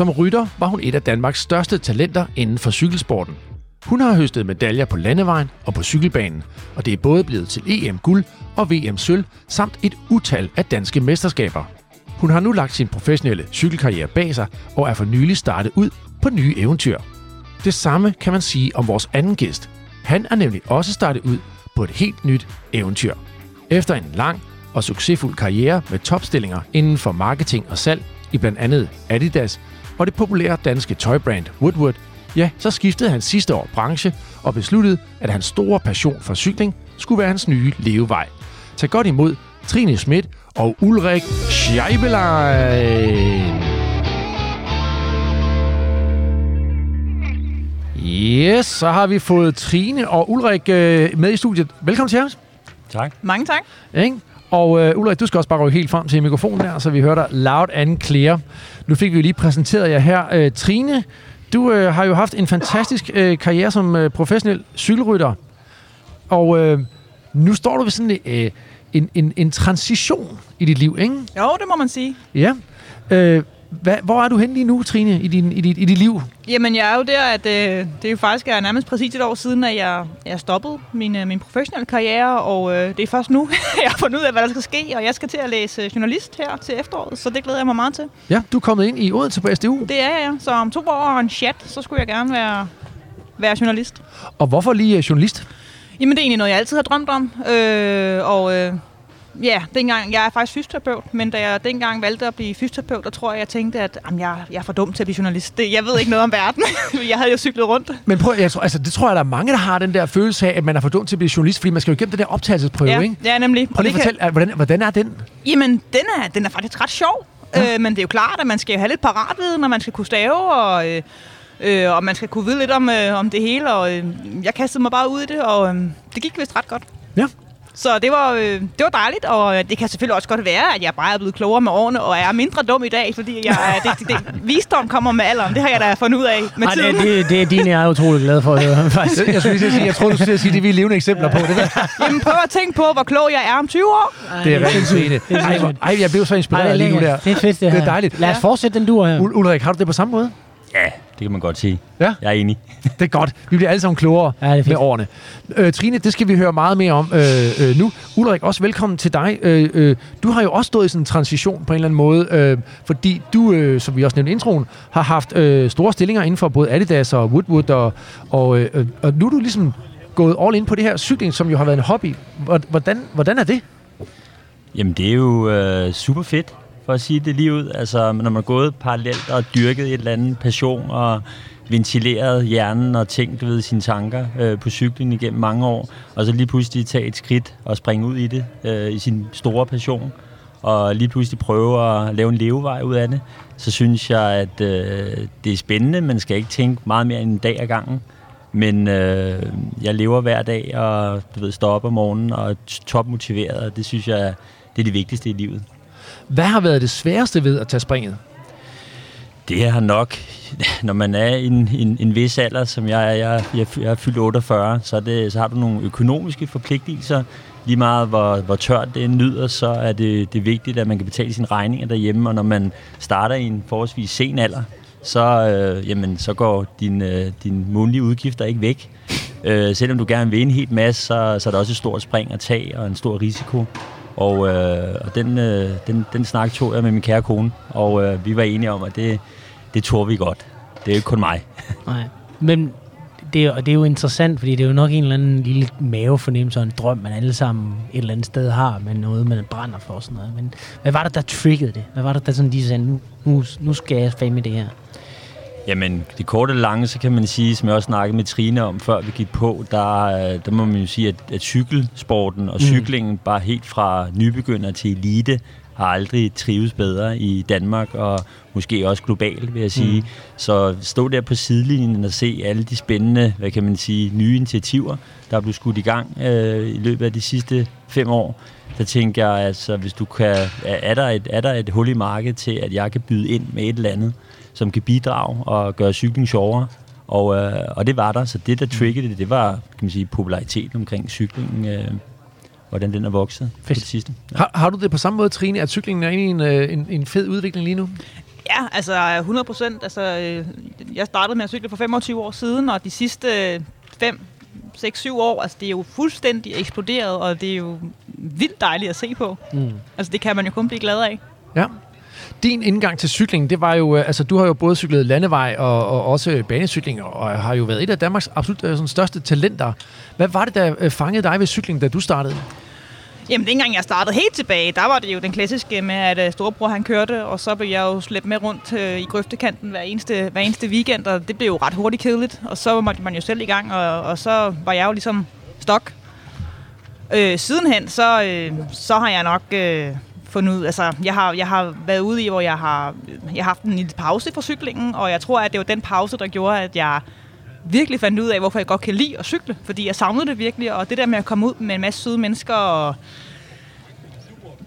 Som rytter var hun et af Danmarks største talenter inden for cykelsporten. Hun har høstet medaljer på landevejen og på cykelbanen, og det er både blevet til EM-guld og VM-sølv, samt et utal af danske mesterskaber. Hun har nu lagt sin professionelle cykelkarriere bag sig og er for nylig startet ud på nye eventyr. Det samme kan man sige om vores anden gæst. Han er nemlig også startet ud på et helt nyt eventyr. Efter en lang og succesfuld karriere med topstillinger inden for marketing og salg i blandt andet Adidas og det populære danske tøjbrand Woodward, ja, så skiftede han sidste år branche og besluttede, at hans store passion for cykling skulle være hans nye levevej. Tag godt imod Trine Schmidt og Ulrik Scheibelein. Yes, så har vi fået Trine og Ulrik øh, med i studiet. Velkommen til os. Tak. Mange tak. Ikke? Og øh, Ulrik, du skal også bare rykke helt frem til mikrofonen der, så vi hører dig loud and clear. Nu fik vi jo lige præsenteret jer her. Øh, Trine, du øh, har jo haft en fantastisk øh, karriere som øh, professionel cykelrytter. Og øh, nu står du ved sådan øh, en, en, en transition i dit liv, ikke? Jo, det må man sige. Ja. Øh, hvad, hvor er du henne lige nu, Trine, i, din, i, dit, i dit liv? Jamen, jeg er jo der, at øh, det er jo faktisk er nærmest præcis et år siden, at jeg, jeg stoppede min, øh, min professionelle karriere, og øh, det er først nu, jeg har fundet ud af, hvad der skal ske, og jeg skal til at læse journalist her til efteråret, så det glæder jeg mig meget til. Ja, du er kommet ind i Odense på SDU. Det er jeg, så om to år og en chat, så skulle jeg gerne være, være journalist. Og hvorfor lige øh, journalist? Jamen, det er egentlig noget, jeg altid har drømt om, øh, og... Øh, Ja, dengang, jeg er faktisk fysioterapeut, men da jeg dengang valgte at blive fysioterapeut, der tror jeg, jeg tænkte, at jamen, jeg, jeg er for dum til at blive journalist. Det, jeg ved ikke noget om verden. jeg havde jo cyklet rundt. Men prøv, jeg tror, altså, det tror jeg, der er mange, der har den der følelse af, at man er for dum til at blive journalist, fordi man skal jo igennem den der optagelsesprøve, ja, ikke? Ja, nemlig. Prøv lige at fortælle, kan... hvordan, hvordan er den? Jamen, den er, den er faktisk ret sjov. Ja. Øh, men det er jo klart, at man skal have lidt paratviden, når man skal kunne stave, og... Øh, øh, og man skal kunne vide lidt om, øh, om det hele, og øh, jeg kastede mig bare ud i det, og øh, det gik vist ret godt. Ja. Så det var, øh, det var dejligt, og det kan selvfølgelig også godt være, at jeg bare er blevet klogere med årene, og er mindre dum i dag, fordi jeg, det, det, det, visdom kommer med alderen. Det har jeg da fundet ud af med Ej, tiden. det, det, det er dine, jeg er utrolig glad for høre, faktisk. Jeg, skulle lige sige, jeg tror, du skulle sige, det vi er levende eksempler på. Det der. Jamen prøv at tænke på, hvor klog jeg er om 20 år. Ej, det er rigtig sygt. Ej, ej, jeg blev så inspireret Ej, det er lige nu der. Det er fedt, det Det er her. dejligt. Lad os fortsætte den dur her. Ul- Ulrik, har du det på samme måde? Ja, det kan man godt sige. Ja. Jeg er enig. Det er godt. Vi bliver alle sammen klogere Ja, det er med årene. Øh, Trine, det skal vi høre meget mere om øh, øh, nu. Ulrik, også velkommen til dig. Øh, øh, du har jo også stået i sådan en transition på en eller anden måde, øh, fordi du, øh, som vi også nævnte i introen, har haft øh, store stillinger inden for både Adidas og Woodwood, og, og, øh, øh, og nu er du ligesom gået all in på det her cykling, som jo har været en hobby. Hvor- Hvordan, hvordan er det? Jamen, det er jo øh, super fedt, for at sige det lige ud. Altså, når man er gået parallelt og dyrket et eller andet passion og ventileret hjernen og tænkt ved sine tanker øh, på cyklen igennem mange år, og så lige pludselig tage et skridt og springe ud i det, øh, i sin store passion, og lige pludselig prøve at lave en levevej ud af det, så synes jeg, at øh, det er spændende. Man skal ikke tænke meget mere end en dag ad gangen. Men øh, jeg lever hver dag, og du ved, står op om morgenen og er topmotiveret, og det synes jeg, det er det vigtigste i livet. Hvad har været det sværeste ved at tage springet? Det har nok, når man er i en, en, en vis alder, som jeg er, jeg, jeg, jeg er fyldt 48, så, er det, så har du nogle økonomiske forpligtelser. Lige meget hvor, hvor tørt det nyder, så er det, det er vigtigt, at man kan betale sine regninger derhjemme, og når man starter i en forholdsvis sen alder, så, øh, jamen, så går din, øh, din månedlige udgifter ikke væk. Øh, selvom du gerne vil en helt masse, så, så er der også et stort spring at tage og en stor risiko. Og, øh, og den, øh, den, den snak tog jeg med min kære kone, og øh, vi var enige om, at det, det tror vi godt. Det er jo ikke kun mig. Nej. Men det og det er jo interessant, fordi det er jo nok en eller anden lille mavefornemmelse og en drøm, man alle sammen et eller andet sted har, men noget, man brænder for og sådan noget. Men hvad var det, der triggede det? Hvad var det, der sådan lige sagde, nu, nu, nu skal jeg fame det her? Jamen, det korte og lange, så kan man sige, som jeg også snakkede med Trine om, før vi gik på, der, øh, der må man jo sige, at, at cykelsporten og cyklingen, bare helt fra nybegynder til elite, har aldrig trives bedre i Danmark, og måske også globalt, vil jeg sige. Mm. Så stå der på sidelinjen og se alle de spændende, hvad kan man sige, nye initiativer, der er blevet skudt i gang øh, i løbet af de sidste fem år, der tænker jeg, altså, hvis du kan, er, er, der et, er der et hul i markedet til, at jeg kan byde ind med et eller andet, som kan bidrage og gøre cykling sjovere. Og, øh, og det var der, så det, der triggede det, det var kan man sige, populariteten omkring cyklingen, øh, hvordan den er vokset på det sidste. Ja. Har, har du det på samme måde, Trine, at cyklingen er i en, øh, en, en fed udvikling lige nu? Ja, altså 100 procent. Altså, øh, jeg startede med at cykle for 25 år siden, og de sidste 5, 6, 7 år, altså det er jo fuldstændig eksploderet, og det er jo vildt dejligt at se på. Mm. Altså det kan man jo kun blive glad af. Ja. Din indgang til cykling, det var jo, øh, altså du har jo både cyklet landevej og, og også banecykling, og har jo været et af Danmarks absolut øh, sådan, største talenter. Hvad var det, der øh, fangede dig ved cykling, da du startede? Jamen, dengang jeg startede helt tilbage, der var det jo den klassiske med, at storebror han kørte, og så blev jeg jo slæbt med rundt øh, i grøftekanten hver eneste, hver eneste weekend, og det blev jo ret hurtigt kedeligt. Og så måtte man jo selv i gang, og, og så var jeg jo ligesom stok. Øh, sidenhen, så, øh, så har jeg nok øh, fundet ud, altså jeg har, jeg har været ude i, hvor jeg har, jeg har haft en lille pause for cyklingen, og jeg tror, at det var den pause, der gjorde, at jeg virkelig fandt ud af, hvorfor jeg godt kan lide at cykle. Fordi jeg savnede det virkelig, og det der med at komme ud med en masse søde mennesker og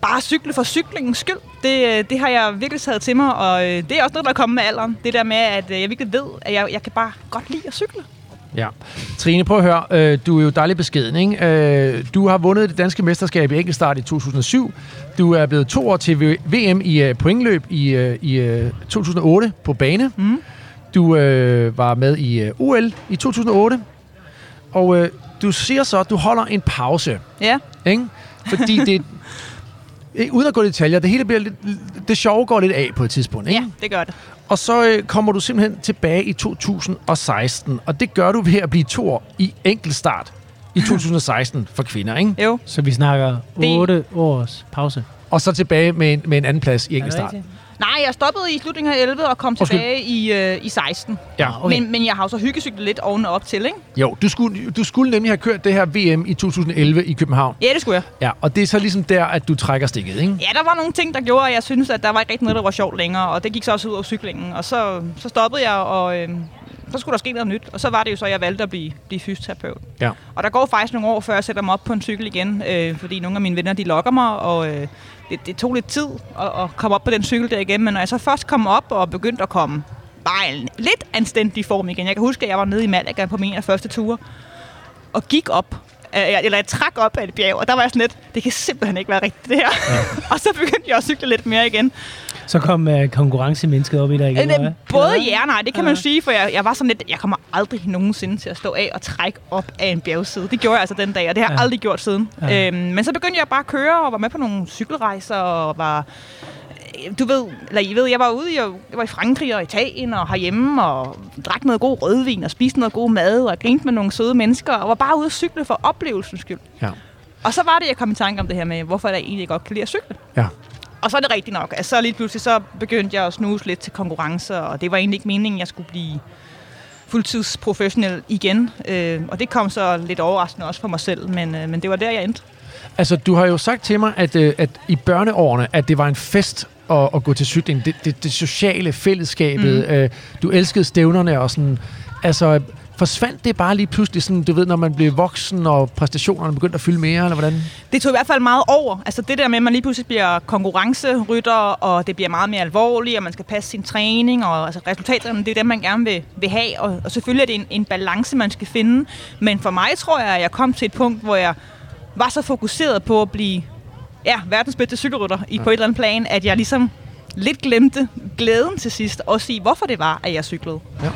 bare cykle for cyklingens skyld, det, det har jeg virkelig taget til mig, og øh, det er også noget, der er kommet med alderen. Det der med, at øh, jeg virkelig ved, at jeg, jeg kan bare godt lide at cykle. Ja. Trine, prøv at høre. Øh, du er jo dejlig beskeden, ikke? Du har vundet det danske mesterskab i enkeltstart i 2007. Du er blevet to år til VM i pointløb i, i 2008 på bane. Mm. Du øh, var med i øh, OL i 2008, og øh, du siger så, at du holder en pause. Ja. Ikke? Fordi det... uden at gå i detaljer, det hele bliver lidt, det sjove går lidt af på et tidspunkt, ikke? Ja, det gør det. Og så øh, kommer du simpelthen tilbage i 2016, og det gør du ved at blive to år i enkeltstart i 2016 for kvinder, ikke? Jo. Så vi snakker 8 års pause. Og så tilbage med en, med en anden plads i enkeltstart. Nej, jeg stoppede i slutningen af 11 og kom Undskyld. tilbage i, øh, i 16. Ja, okay. men, men jeg har jo så hyggesyklet lidt oven op til, ikke? Jo, du skulle, du skulle nemlig have kørt det her VM i 2011 i København. Ja, det skulle jeg. Ja, og det er så ligesom der, at du trækker stikket, ikke? Ja, der var nogle ting, der gjorde, at jeg synes, at der var ikke rigtig noget, der var sjovt længere, og det gik så også ud af cyklingen. Og så, så stoppede jeg, og øh, så skulle der ske noget nyt. Og så var det jo så, jeg valgte at blive, blive fysioterapeut. Ja. Og der går faktisk nogle år, før jeg sætter mig op på en cykel igen, øh, fordi nogle af mine venner, de lokker mig, og... Øh, det, det tog lidt tid at, at komme op på den cykel der igen, men når jeg så først kom op og begyndte at komme bare en lidt anstændig form igen. Jeg kan huske, at jeg var nede i Malaga på min af første ture, og gik op, eller jeg trak op af et bjerg, og der var jeg sådan lidt, det kan simpelthen ikke være rigtigt det her. Ja. og så begyndte jeg at cykle lidt mere igen. Så kom uh, konkurrencemennesket op i dig igen, eller Både ja og nej, det kan man sige, for jeg, jeg var sådan lidt, jeg kommer aldrig nogensinde til at stå af og trække op af en bjergside. Det gjorde jeg altså den dag, og det har jeg ja. aldrig gjort siden. Ja. Øhm, men så begyndte jeg bare at køre og var med på nogle cykelrejser og var du ved, eller I ved, jeg var ude, jeg, jeg var i Frankrig og Italien og herhjemme og drak noget god rødvin og spiste noget god mad og grinte med nogle søde mennesker og var bare ude at cykle for oplevelsens skyld. Ja. Og så var det, jeg kom i tanke om det her med, hvorfor jeg egentlig godt kan lide at cykle. Ja. Og så er det rigtigt nok. Altså, så lige pludselig så begyndte jeg at snuse lidt til konkurrencer, og det var egentlig ikke meningen, jeg skulle blive fuldtidsprofessionel igen. Øh, og det kom så lidt overraskende også for mig selv, men, øh, men det var der, jeg endte. Altså, du har jo sagt til mig, at, øh, at i børneårene, at det var en fest at, at gå til cykling. Det, det, det sociale fællesskabet. Mm. Øh, du elskede stævnerne og sådan. Altså, forsvandt det bare lige pludselig, sådan, du ved, når man blev voksen, og præstationerne begyndte at fylde mere, eller hvordan? Det tog i hvert fald meget over. Altså det der med, at man lige pludselig bliver konkurrencerytter, og det bliver meget mere alvorligt, og man skal passe sin træning, og altså, resultaterne, det er det, man gerne vil, vil have. Og, og selvfølgelig er det en, en balance, man skal finde. Men for mig tror jeg, at jeg kom til et punkt, hvor jeg var så fokuseret på at blive ja, verdens bedste cykelrytter i, ja. på et eller andet plan, at jeg ligesom lidt glemte glæden til sidst, og sige, hvorfor det var, at jeg cyklede. Ja.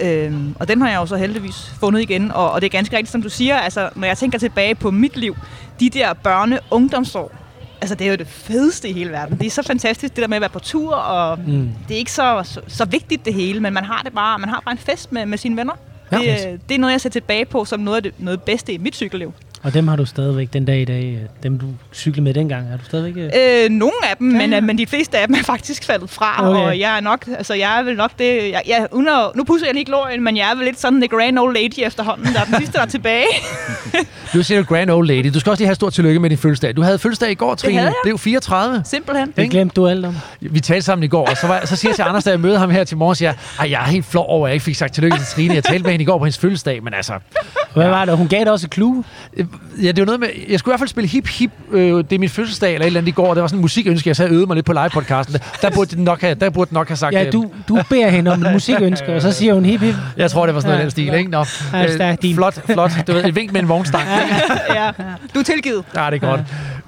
Øhm, og den har jeg jo så heldigvis fundet igen. Og, og det er ganske rigtigt, som du siger, altså, når jeg tænker tilbage på mit liv, de der børne-ungdomsår, altså det er jo det fedeste i hele verden. Det er så fantastisk, det der med at være på tur, og mm. det er ikke så, så, så vigtigt det hele, men man har det bare, man har bare en fest med, med sine venner. Ja, det, det er noget, jeg ser tilbage på som noget af det noget bedste i mit cykelliv. Og dem har du stadigvæk den dag i dag, dem du cyklede med dengang, er du stadigvæk? Øh, øh nogle af dem, ja. men, øh, men de fleste af dem er faktisk faldet fra, okay. og jeg er nok, altså jeg er vel nok det, jeg, jeg, under, nu pusser jeg lige glorien, men jeg er vel lidt sådan the grand old lady efterhånden, der er den sidste, der er tilbage. du siger grand old lady, du skal også lige have stort tillykke med din fødselsdag. Du havde fødselsdag i går, Trine. Det, havde jeg. det er jo 34. Simpelthen. Det glemte du alt om. Vi talte sammen i går, og så, var, så siger jeg til Anders, da jeg møder ham her til morgen, siger jeg, jeg er helt flov over, at jeg ikke fik sagt tillykke til Trine. Jeg talte med hende i går på hendes fødselsdag, men altså... Hvad var det? Hun gav dig også et clue? Ja, det var noget med, jeg skulle i hvert fald spille hip hip, øh, det er min fødselsdag eller et eller andet i går, det var sådan en musikønske, jeg så øvede mig lidt på live-podcasten. Der, der burde den nok have, der burde nok have sagt... Ja, du, du beder hende om en musikønske, og så siger hun hip hip. Jeg tror, det var sådan noget ja, den stil, ikke? Nå, ja, øh, flot, flot. Du ved, et vink med en vognstang. ja, ja. Du er tilgivet. Ja, det er godt.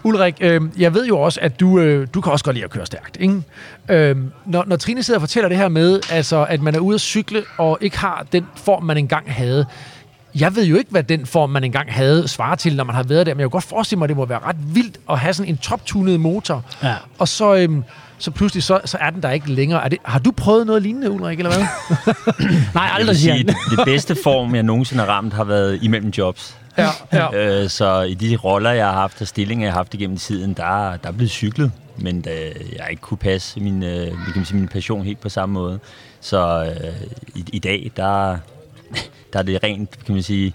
Ulrik, øh, jeg ved jo også, at du, øh, du kan også godt lide at køre stærkt. Ikke? Øh, når, når Trine sidder og fortæller det her med, altså, at man er ude at cykle og ikke har den form, man engang havde. Jeg ved jo ikke, hvad den form, man engang havde, svarer til, når man har været der, men jeg kan godt forestille mig, at det må være ret vildt at have sådan en top-tunet motor, Ja. og så, øhm, så pludselig så, så er den der ikke længere. Er det, har du prøvet noget lignende, Ulrik, eller hvad? Nej, aldrig siger sige, det, det bedste form, jeg nogensinde har ramt, har været imellem jobs. ja, ja. Øh, så i de roller, jeg har haft og stillinger, jeg har haft igennem tiden, der, der er blevet cyklet. Men øh, jeg ikke kunne passe min, øh, kan man sige, min passion helt på samme måde. Så øh, i, i dag, der, der er det rent, kan man sige...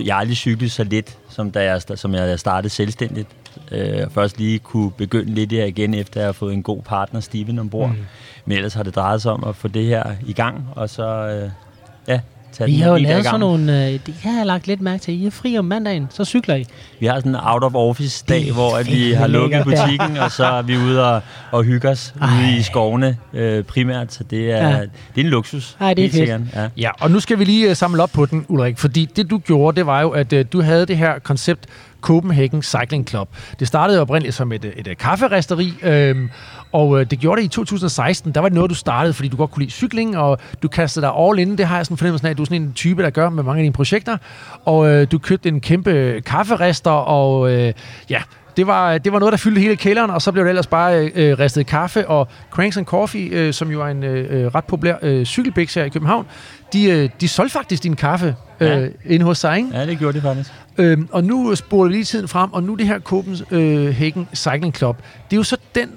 Jeg har aldrig cyklet så lidt, som, da jeg, som jeg startede selvstændigt. Øh, og først lige kunne begynde lidt her igen, efter jeg har fået en god partner, Steven, ombord. Mm. Men ellers har det drejet sig om at få det her i gang, og så øh, ja, tage Vi har jo lavet sådan nogle... Øh, det har jeg lagt lidt mærke til. I er fri om mandagen, så cykler I. Vi har sådan en out-of-office-dag, hvor at vi har lukket butikken, og så er vi ude og, og hygge os Ej. ude i skovene øh, primært. Så det er, Ja. det er en luksus. Ej, det er helt fedt. sikkert. Ja. Ja, og nu skal vi lige uh, samle op på den, Ulrik, fordi det du gjorde, det var jo, at uh, du havde det her koncept Copenhagen Cycling Club. Det startede oprindeligt som et, et, et kafferisteri, øhm, og uh, det gjorde det i 2016. Der var det noget, du startede, fordi du godt kunne lide cykling, og du kastede dig all in. Det har jeg sådan fornemmelsen af, at du er sådan en type, der gør med mange af dine projekter. Og uh, du købte en kæmpe kafferester, og uh, ja, det var, det var noget, der fyldte hele kælderen, og så blev det ellers bare øh, ristet kaffe, og Cranks and Coffee, øh, som jo er en øh, ret populær øh, cykelbiks her i København, de, øh, de solgte faktisk din kaffe øh, Ja. inde hos sig, ikke? ja, det gjorde det faktisk. Øhm, og nu spoler vi lige tiden frem, og nu det her Copenhagen Cycling Club, det er jo så den,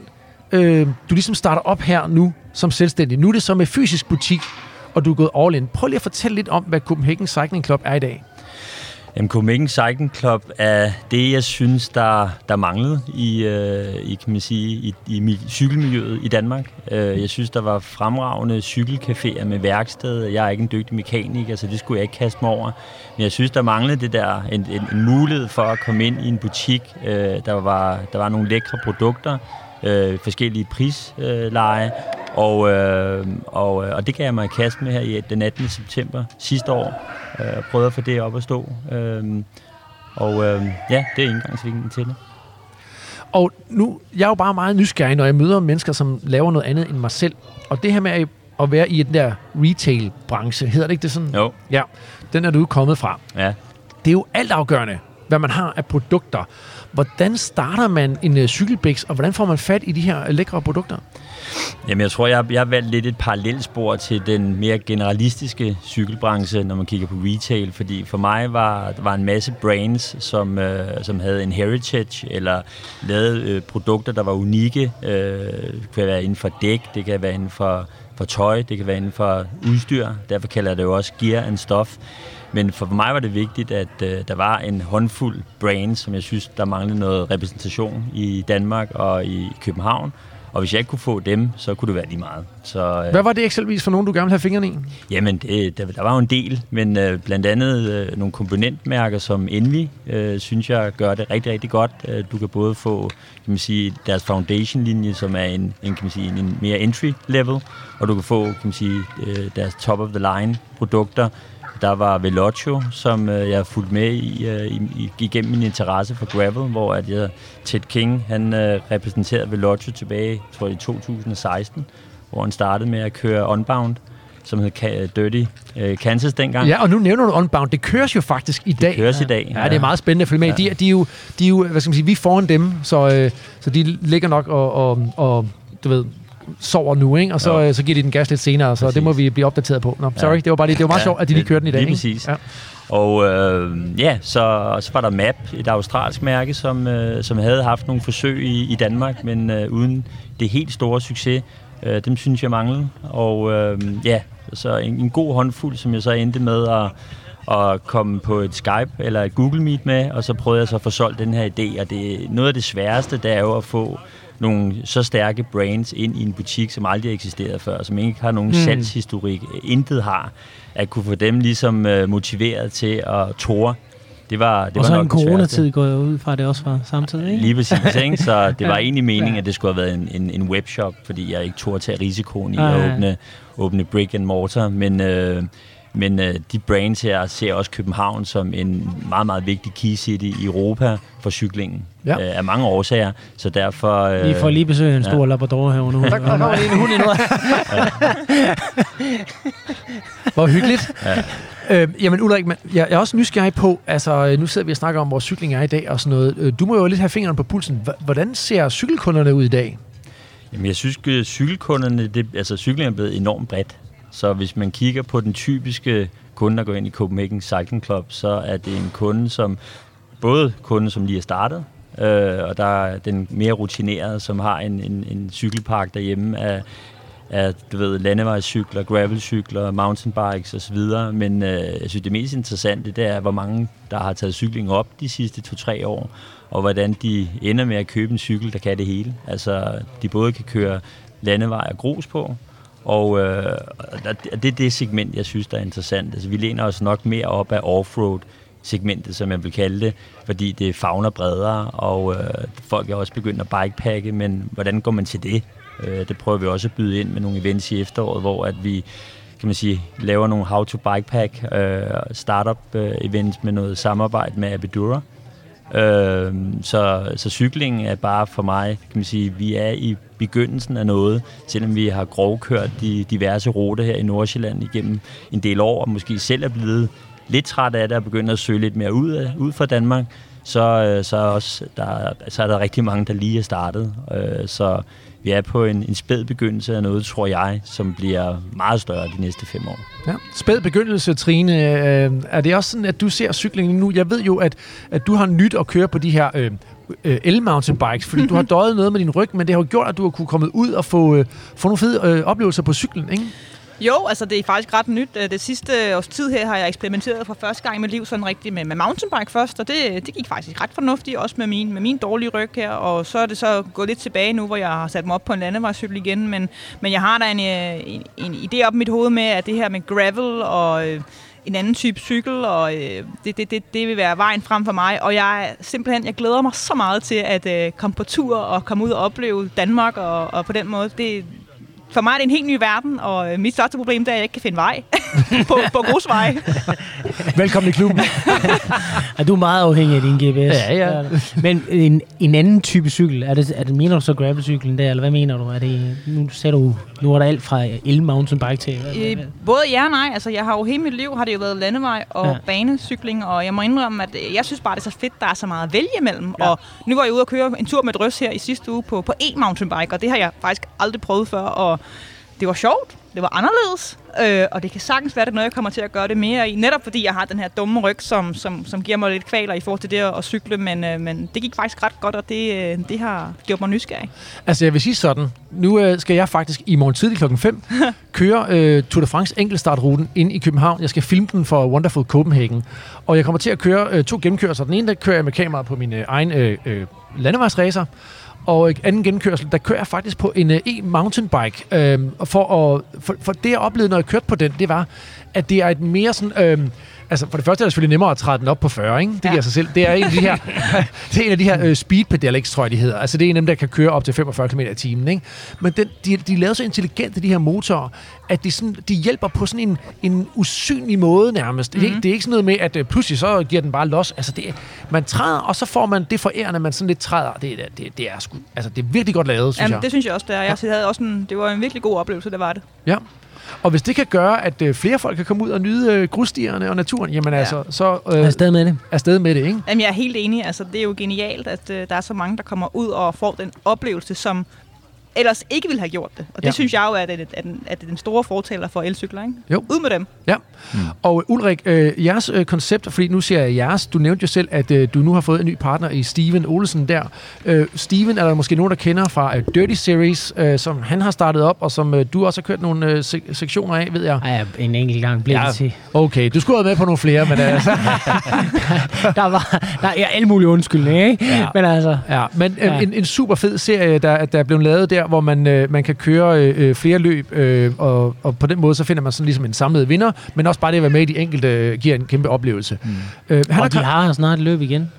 øh, du ligesom starter op her nu som selvstændig. Nu er det så med fysisk butik, og du er gået all in. Prøv lige at fortælle lidt om, hvad Copenhagen Cycling Club er i dag. Jamen, Copenhagen Cycling Club er det, jeg synes, der, der manglede i, øh, i, kan man sige, i, i cykelmiljøet i Danmark. Øh, jeg synes, der var fremragende cykelcaféer med værksted. Jeg er ikke en dygtig mekaniker, så det skulle jeg ikke kaste mig over. Men jeg synes, der manglede det der, en, en, en mulighed for at komme ind i en butik. Øh, der, var, der var nogle lækre produkter, øh, forskellige prisleje, og, øh, og, øh, og det kan jeg mig i kast med her i den 18. september sidste år. Øh, prøvede at få det op at stå. Øh, og øh, ja, det er indgangsvinklen til det. Og nu, jeg er jo bare meget nysgerrig, når jeg møder mennesker, som laver noget andet end mig selv. Og det her med at- at være i den der retail-branche, hedder det ikke det sådan? Jo, Ja, den er du kommet fra. ja. Det er jo altafgørende, hvad man har af produkter. Hvordan starter man en uh, cykelbiks, og hvordan får man fat i de her øh, lækre produkter? Jamen, jeg tror, jeg, jeg har valgt lidt et parallelspor til den mere generalistiske cykelbranche, når man kigger på retail, fordi for mig var der var en masse brands, som, øh, som havde en heritage, eller lavede øh, produkter, der var unikke. Øh, det kan være inden for dæk, det kan være inden for, for tøj, det kan være inden for udstyr. Derfor kalder jeg det jo også gear and stuff. Men for mig var det vigtigt, at øh, der var en håndfuld brands, som jeg synes, der manglede noget repræsentation i Danmark og i København. Og hvis jeg ikke kunne få dem, så kunne det være lige meget. Så, øh, Hvad var det eksempelvis for nogen, du gerne ville have fingrene i? Jamen, det, der, der var jo en del, men øh, blandt andet øh, nogle komponentmærker som Envy, øh, synes jeg gør det rigtig, rigtig godt. Øh, du kan både få kan man sige, deres foundation-linje, som er en, en, kan man sige, en mere entry-level, og du kan få kan man sige, øh, deres top-of-the-line-produkter. Der var Velocio, som øh, jeg har fulgt med i, øh, i, igennem min interesse for gravel, hvor at jeg, Ted King han øh, repræsenterede Velocio tilbage, tror jeg, i 2016, hvor han startede med at køre Unbound, som hed Ka- Dirty øh, Kansas dengang. Ja, og nu nævner du Unbound. Det køres jo faktisk i dag. køres i dag, Ja, ja. det er meget spændende at følge med. Ja. De, er- de, er jo, de er jo, hvad skal man sige, vi er foran dem, så, øh, så de ligger nok og, og, og du ved, sover nu, ikke? og så, Jo. øh, så giver de den gas lidt senere, så Præcis. det må vi blive opdateret på. Nå, sorry, Ja. det var bare lige, det var meget Ja, sjovt, at de lige kørte den i dag. lige præcis. Ja. Og øh, ja, så, så var der MAP, et australsk mærke, som, øh, som havde haft nogle forsøg i, i Danmark, men øh, uden det helt store succes. Øh, dem synes jeg manglede. Og øh, ja, så en, en god håndfuld, som jeg så endte med at, at komme på et Skype eller et Google Meet med, og så prøvede jeg så at få solgt den her idé. Og det, noget af det sværeste, det er jo at få nogle så stærke brands ind i en butik, som aldrig har eksisteret før, som ikke har nogen mm. salgshistorik, intet har, at kunne få dem ligesom øh, motiveret til at tåre. Det var, det og var så nok en coronatid går jeg ud fra, det også var samtidig, ikke? Lige præcis, ikke? Så det var egentlig meningen, Ja. at det skulle have været en, en, en webshop, fordi jeg ikke turde tage risikoen i Ja, at ja. åbne, åbne brick and mortar. Men, øh, men øh, de brands her ser også København som en meget, meget vigtig key city i Europa for cyklingen. Ja. Øh, af mange årsager, så derfor... Øh, Vi får lige besøg en stor ja. labrador herovre nu. Der kommer lige en hund ind Hvor hyggeligt. Ja. Øh, jamen Ulrik, man, jeg er også nysgerrig på, altså øh, nu sidder vi og snakker om, hvor cykling er i dag og sådan noget. Øh, Du må jo lidt have fingeren på pulsen. Hvordan ser cykelkunderne ud i dag? Jamen, jeg synes, at cykelkunderne, det, altså cykling er blevet enormt bredt. Så hvis man kigger på den typiske kunde, der går ind i Copenhagen Cycling Club, så er det en kunde, som både kunde, som lige er startet, øh, og der er den mere rutinerede, som har en, en, en cykelpark derhjemme af, af du ved, landevejscykler, gravelcykler, mountainbikes osv. Men øh, jeg synes, det mest interessante, det er, hvor mange, der har taget cykling op de sidste to-tre år, og hvordan de ender med at købe en cykel, der kan det hele. Altså, de både kan køre landevej og grus på, og øh, det er det segment, jeg synes, der er interessant. Altså, vi læner os nok mere op af offroad segmentet, som jeg vil kalde det, fordi det fagner bredere, og øh, folk er også begyndt at bikepacke, men hvordan går man til det? Øh, det prøver vi også at byde ind med nogle events i efteråret, hvor at vi kan man sige, laver nogle how to bikepack øh, startup øh, events med noget samarbejde med Abidura, Øh, Øh, så, så cyklingen er bare for mig, kan man sige, vi er i begyndelsen af noget, selvom vi har grovkørt de diverse ruter her i Nordsjælland igennem en del år, og måske selv er blevet lidt træt af det og begyndt at søge lidt mere ud, af, ud fra Danmark, så, øh, så, er også, der, så er der rigtig mange, der lige er startet. Øh, så vi er på en, en spæd begyndelse af noget, tror jeg, som bliver meget større de næste fem år. Ja. Spæd begyndelse, Trine. Øh, er det også sådan, at du ser cyklingen nu? Jeg ved jo, at, at du har nyt at køre på de her øh, øh, el-mountainbikes, fordi du har døjet noget med din ryg, men det har jo gjort, at du har kunne komme ud og få, øh, få nogle fede øh, oplevelser på cyklen, ikke? Jo, altså det er faktisk ret nyt. Øh, det sidste års tid her har jeg eksperimenteret for første gang i mit liv sådan rigtigt med, med mountainbike først, og det, det gik faktisk ret fornuftigt, også med min, med min dårlige ryg her, og så er det så gået lidt tilbage nu, hvor jeg har sat mig op på en landevejscykel igen, men, men jeg har da en, øh, en, en idé op i mit hoved med, at det her med gravel og øh, en anden type cykel, og øh, det, det, det, det vil være vejen frem for mig. Og jeg simpelthen, jeg glæder mig så meget til at øh, komme på tur og komme ud og opleve Danmark, og, og på den måde, det, for mig er det en helt ny verden, og øh, mit største problem det er, at jeg ikke kan finde vej på, på grusvej. Velkommen i klubben. Er du meget afhængig af din GPS? Ja, ja. Er. Men en, en anden type cykel, er det, er det, mener du så gravelcyklen der, eller hvad mener du? Er det, nu sagde du, nu er der alt fra el-mountainbike til... Hvad, hvad, Øh, hvad? både ja og nej. Altså, jeg har jo hele mit liv har det jo været landevej og Ja. banecykling, og jeg må indrømme, at øh, jeg synes bare, det er så fedt, der er så meget at vælge imellem. Ja. Og nu var jeg ude og køre en tur med drøs her i sidste uge på, på e-mountainbike, og det har jeg faktisk aldrig prøvet før, og det var sjovt. Det var anderledes, øh, og det kan sagtens være, at det er noget, jeg kommer til at gøre det mere i. Netop fordi jeg har den her dumme ryg, som, som, som giver mig lidt kvaler i forhold til det at, at cykle, men, øh, men det gik faktisk ret godt, og det, øh, det har gjort mig nysgerrig. Altså, jeg vil sige sådan. Nu øh, skal jeg faktisk i morgen tidlig klokken 5 køre øh, Tour de France enkeltstartruten ind i København. Jeg skal filme den for Wonderful Copenhagen. Og jeg kommer til at køre øh, to gennemkørelser. Den ene, der kører jeg med kameraet på min øh, egen øh, øh, landevejsracer. Og anden genkørsel, der kører jeg faktisk på en e-mountainbike. Øh, øhm, for, at, for, for det, jeg oplevede, når jeg kørte på den, det var, at det er et mere sådan... Øh, Altså, for det første er det selvfølgelig nemmere at træde den op på 40, ikke? Det Ja. giver sig selv. Det er en af de her, det er en af de her øh, speed pedelecs, tror jeg, de hedder. Altså, det er en af dem, der kan køre op til 45 km i timen, ikke? Men den, de, de er lavet så intelligente, de her motorer, at de, sådan, de hjælper på sådan en, en usynlig måde nærmest. Mm-hmm. Det, det er ikke sådan noget med, at øh, pludselig så giver den bare los. Altså, det er, man træder, og så får man det forærende, man sådan lidt træder. Det, er- det, det er sgu, altså, det er virkelig godt lavet, synes Jamen, jeg. det synes jeg også, det er. Jeg havde også en, det var en virkelig god oplevelse, det var det. Ja. Og hvis det kan gøre, at øh, flere folk kan komme ud og nyde øh, grusstierne og naturen, jamen ja. Altså, så Er øh, afsted med det? afsted med det, ikke? Jamen, jeg er helt enig. Altså, det er jo genialt, at øh, der er så mange, der kommer ud og får den oplevelse, som ellers ikke ville have gjort det. Og det Ja. ja. synes jeg jo er, den, er, den, er den store fortaler for elcykler, ikke? Jo. Ud med dem. Ja. Mm. Og Ulrik, øh, jeres øh, koncept, fordi nu siger jeg jeres, du nævnte jo selv, at øh, du nu har fået en ny partner i Steven Olsen der. Øh, Steven er der måske nogen, der kender fra øh, Dirty Series, øh, som han har startet op, og som øh, du også har kørt nogle øh, sek- sektioner af, ved jeg. Ej, en enkelt gang blev det til. Okay, du skulle have været med på nogle flere, men altså, Der var der er alle mulige undskyldninger, ikke? Ja. Men altså, ja, men øh, Ja. en, en super fed serie, der, der er blevet lavet der, hvor man, øh, man kan køre øh, flere løb, øh, og, og på den måde så finder man sådan ligesom en samlet vinder, men også bare det at være med i de enkelte øh, giver en kæmpe oplevelse. Mm. Øh, han og de har, har snart løb igen.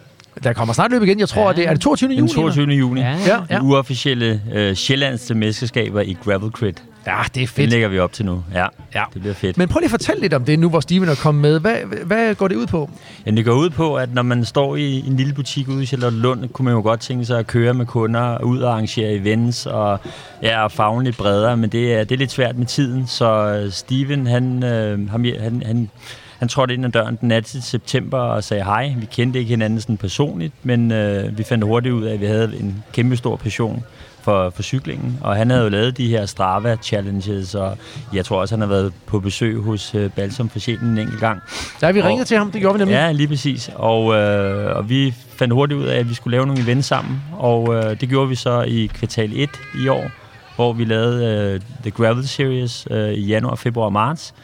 der kommer snart løb igen, jeg tror, Ja. det er det 22. juni. Den 22. juni. Ja, Ja, uofficielle øh, sjællandske mesterskaber i gravel crit. Ja, det er fedt. lægger vi op til nu. Ja, Ja. det bliver fedt. Men prøv lige at fortælle lidt om det nu, hvor Steven er kommet med. Hvad, hvad går det ud på? Jamen, det går ud på, at når man står i en lille butik ude i Charlottenlund, kunne man jo godt tænke sig at køre med kunder, ud og arrangere events og, ja, og fagne lidt bredere, men det er, det er lidt svært med tiden. Så øh, Steven, han, øh, ham, han, han, han trådte ind ad døren den 18. september og sagde hej. Vi kendte ikke hinanden sådan personligt, men øh, vi fandt hurtigt ud af, at vi havde en kæmpe stor passion for, for cyklingen. Og han havde jo lavet de her Strava-challenges, og jeg tror også, han har været på besøg hos øh, Balsam for Sjælen en enkelt gang. Der har vi Og- ringet til ham, det gjorde vi nemlig. Ja, lige præcis. Og, øh, og vi fandt hurtigt ud af, at vi skulle lave nogle events sammen. Og øh, det gjorde vi så i kvartal 1 i år, hvor vi lavede øh, The Gravel Series øh, i januar, februar og marts.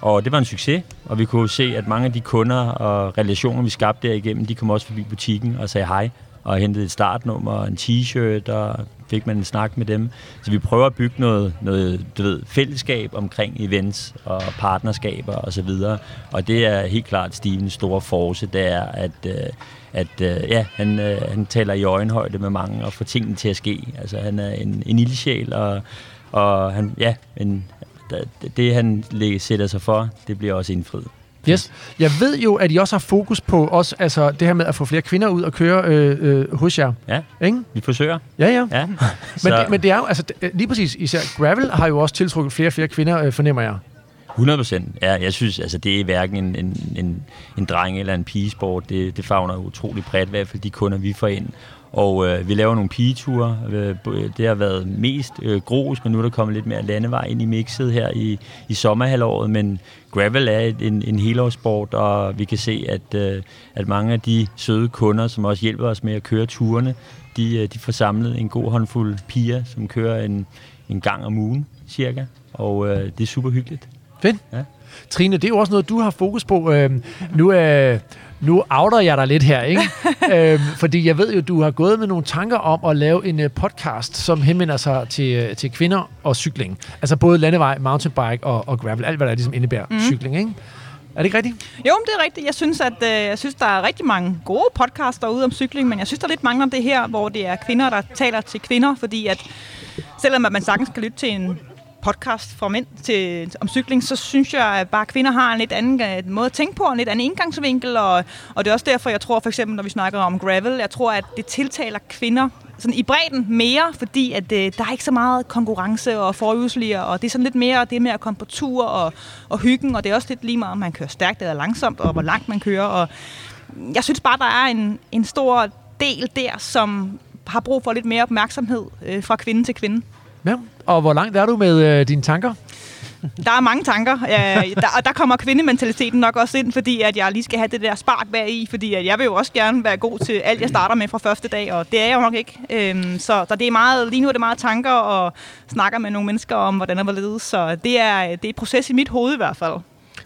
Og det var en succes, og vi kunne se, at mange af de kunder og relationer, vi skabte derigennem, de kom også forbi butikken og sagde hej, og hentede et startnummer og en t-shirt, og fik man en snak med dem. Så vi prøver at bygge noget, noget du ved, fællesskab omkring events og partnerskaber og så videre. Og det er helt klart Stevens store force, det er, at, øh, at øh, ja, han, øh, han taler i øjenhøjde med mange og får tingene til at ske. Altså han er en, en ildsjæl, og, og han, ja, en, øh, det, han sætter sig for, det bliver også indfriet. Yes. Jeg ved jo, at I også har fokus på også, altså, det her med at få flere kvinder ud og køre øh, øh, hos jer. Ja, Ikke? vi forsøger. Ja, ja. Ja. Men, det, men det er jo, altså, det- lige præcis, især Gravel har jo også tiltrukket flere og flere kvinder, øh, fornemmer jeg. 100 procent. Ja, jeg synes, altså, det er hverken en, en, en, en dreng- eller en pigesport. Det, det fagner utrolig bredt, i hvert fald de kunder, vi får ind. Og øh, vi laver nogle pigeture. Øh, det har været mest øh, grus, men nu er der kommet lidt mere landevej ind i mixet her i, i sommerhalvåret. Men gravel er et, en, en helårssport, og vi kan se, at, øh, at mange af de søde kunder, som også hjælper os med at køre turene, de, øh, de får samlet en god håndfuld piger, som kører en, en gang om ugen cirka. Og øh, det er super hyggeligt. Fedt. Ja. Trine, det er jo også noget, du har fokus på. Øhm, nu, øh, nu outer jeg dig lidt her, ikke? øhm, fordi jeg ved jo, du har gået med nogle tanker om at lave en øh, podcast, som henvender sig til, øh, til kvinder og cykling. Altså både landevej, mountainbike og, og gravel. Alt, hvad der ligesom indebærer mm. cykling, ikke? Er det ikke rigtigt? Jo, men det er rigtigt. Jeg synes, at øh, jeg synes, der er rigtig mange gode podcasts derude om cykling, men jeg synes, der lidt mangler det her, hvor det er kvinder, der taler til kvinder, fordi at selvom at man sagtens kan lytte til en podcast fra mænd til, om cykling, så synes jeg, at bare kvinder har en lidt anden øh, måde at tænke på, en lidt anden indgangsvinkel, og, og det er også derfor, jeg tror for eksempel, når vi snakker om gravel, jeg tror, at det tiltaler kvinder sådan i bredden mere, fordi at, øh, der er ikke så meget konkurrence og forhjulsliger, og det er sådan lidt mere det med at komme på tur og, og hyggen, og det er også lidt lige meget, om man kører stærkt eller langsomt, og hvor langt man kører, og jeg synes bare, der er en, en stor del der, som har brug for lidt mere opmærksomhed øh, fra kvinde til kvinde. Ja. Og hvor langt er du med øh, dine tanker? Der er mange tanker, øh, der, og der kommer kvindementaliteten nok også ind, fordi at jeg lige skal have det der spark bag i, fordi at jeg vil jo også gerne være god til alt, jeg starter med fra første dag, og det er jeg jo nok ikke. Øhm, så der det er meget, lige nu er det meget tanker og snakker med nogle mennesker om, hvordan og hvorledes, så det er, det er et proces i mit hoved i hvert fald.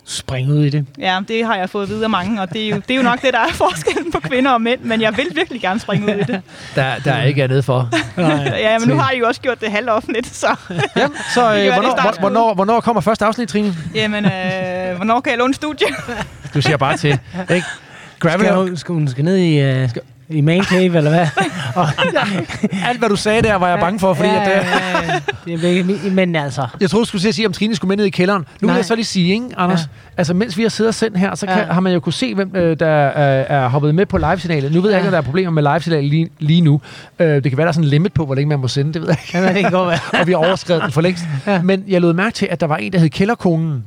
Spring ud i det. Ja, det har jeg fået at vide af mange, og det er, jo, det er jo nok det, der er forskellen på kvinder og mænd, men jeg vil virkelig gerne springe ud i det. Der, der er ikke andet for. Ja, men nu har I jo også gjort det halvoffentligt, så Ja, så øh, hvornår, hvor, startskuddet. hvornår, hvornår kommer første afsnit, Trine? jamen, øh, hvornår kan jeg låne studie? Du siger bare til. Ikke? Gravel, Skal hun, skal hun skal ned i, uh, i man cave, eller hvad? Og, alt hvad du sagde der, var jeg bange for, fordi ja, at, øh, ja, ja, det virkelig, men altså, Jeg troede, du skulle til at sige, om Trine skulle med ned i kælderen. Nu vil Nej. jeg så lige sige, ikke, Anders? Ja. Altså, mens vi har siddet og sendt her, så kan, Ja. har man jo kunne se, hvem øh, der er, er hoppet med på live-signalet. Nu ved jeg ikke, om der er problemer med live-signalet lige, lige nu. Øh, det kan være, der er sådan en limit på, hvor længe man må sende. Det ved jeg ikke. ja, det kan godt være. og vi har overskrevet den for længst. Ja. Men jeg lod mærke til, at der var en, der hed Kælderkonen.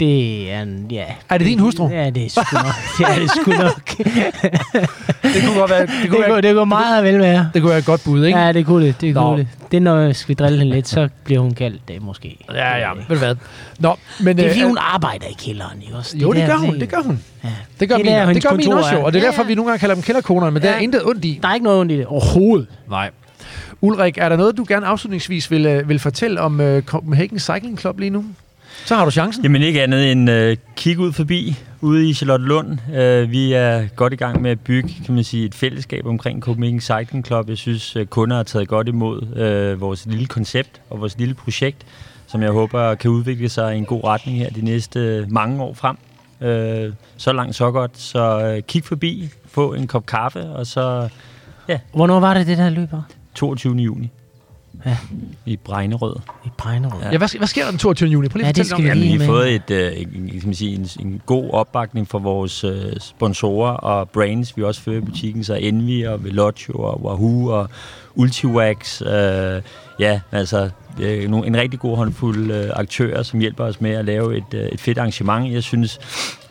Det er en, ja. Er det din hustru? Ja, det er sgu nok. Ja, det er sgu nok. Det kunne godt være, det det, kunne være, det går meget vel være. det kunne være et godt bud, ikke? Ja, det kunne det. Det Nå. kunne det. Det når skal vi drille hende lidt, så bliver hun kaldt det måske. Ja, ja. Ved hvad? Nå, men... Det er fordi, øh, hun arbejder i kælderen, ikke også? Jo, det der, gør hun. Det gør hun. Ja. Det gør, Det er min, der, det gør min også jo, og det er Ja, derfor, ja. vi nogle gange kalder dem kælderkoner, men der er Ja. intet ondt i. Der er ikke noget ondt i det overhovedet. Nej. Ulrik, er der noget, du gerne afslutningsvis vil, øh, vil fortælle om uh, Copenhagen Cycling Club lige nu? Så har du chancen. Jamen ikke andet end øh, kig ud forbi ude i Charlottenlund. Øh, vi er godt i gang med at bygge kan man sige, et fællesskab omkring Copenhagen Cycling Club. Jeg synes, øh, kunder har taget godt imod øh, vores lille koncept og vores lille projekt, som jeg håber kan udvikle sig i en god retning her de næste øh, mange år frem. Øh, så langt, så godt. Så øh, kig forbi, få en kop kaffe, og så Hvornår var det, det der løber? 22. juni. Ja. I Bregnerød. I Bregnerød. Ja. Ja, hvad, hvad sker der den 22. juni? Prøv lige Ja, at det skal om Jamen, vi har fået et, øh, kan man sige, en, en god opbakning fra vores øh, sponsorer og brands, vi også fører i butikken, så Envy og Velocio og Wahoo og Ultiwax. Øh, ja, altså øh, nogle- en rigtig god håndfuld øh, aktører, som hjælper os med at lave et, øh, et fedt arrangement. Jeg synes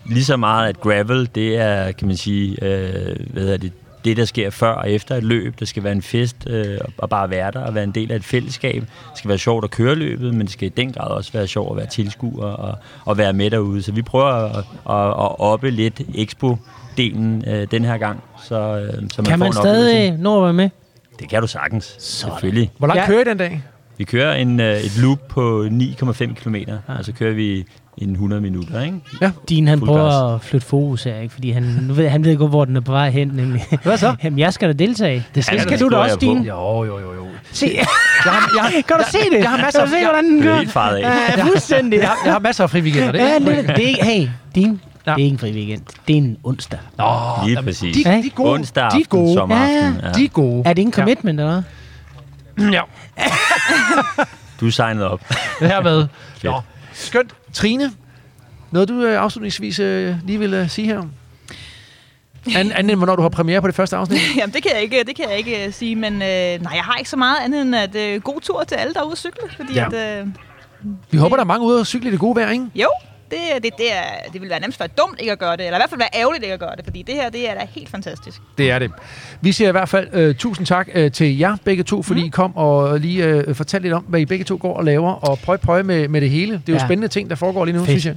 lige så meget, at gravel, det er, kan man sige, øh, hvad hedder det, det, der sker før og efter et løb. Det skal være en fest øh, og bare være der og være en del af et fællesskab. Det skal være sjovt at køre løbet, men det skal i den grad også være sjovt at være tilskuer og, og være med derude. Så vi prøver at, at, at oppe lidt expo-delen øh, den her gang. Så, øh, så man Kan får man en stadig nå at være med? Det kan du sagtens, Sådan. selvfølgelig. Hvor langt Ja. kører I den dag? Vi kører en, øh, et loop på 9,5 km, og så kører vi en 100 minutter, ikke? Din, han Fuld prøver gas. at flytte fokus her, ikke? Fordi han, nu ved, han ved ikke, hvor den er på vej hen, nemlig. Hvad så? Jamen, jeg skal da deltage. Det, Ja, det det skal du da også, jeg. Din. Jo, jo, jo, jo. Se, Jeg har, jeg, har, kan du se det? Jeg har masser kan du af- se, hvordan den Det er gør? helt af. Ja, fuldstændig. jeg, har, jeg har masser af fri weekender. Det er Ja, ikke det, det er hey, din, Ja. det er ikke en fri weekend. Det er en onsdag. Nå, Lige præcis. De, de Ja. er gode. Onsdag de aften, er gode. sommeraften. Ja. De er gode. Er det ikke en commitment, eller hvad? Ja, Du er signet op. det her med. Fedt. Nå, skønt. Trine, noget du øh, afslutningsvis øh, lige vil øh, sige her? An, anden end hvornår du har premiere på det første afsnit? Jamen, det kan jeg ikke, det kan jeg ikke uh, sige, men uh, nej, jeg har ikke så meget andet end at uh, god tur til alle, der er ude at cykle, fordi Ja. at, uh, Vi håber, der er mange ude og cykle i det gode vejr, ikke? jo, det, det, det, er, det vil være nemmest være dumt ikke at gøre det, eller i hvert fald være ærgerligt ikke at gøre det, fordi det her, det er da helt fantastisk. Det er det. Vi siger i hvert fald uh, tusind tak uh, til jer begge to, fordi Mm. I kom og lige uh, fortalte lidt om, hvad I begge to går og laver, og prøv prøv med, med det hele. Det er jo Ja. spændende ting, der foregår lige nu, Fedt. synes jeg.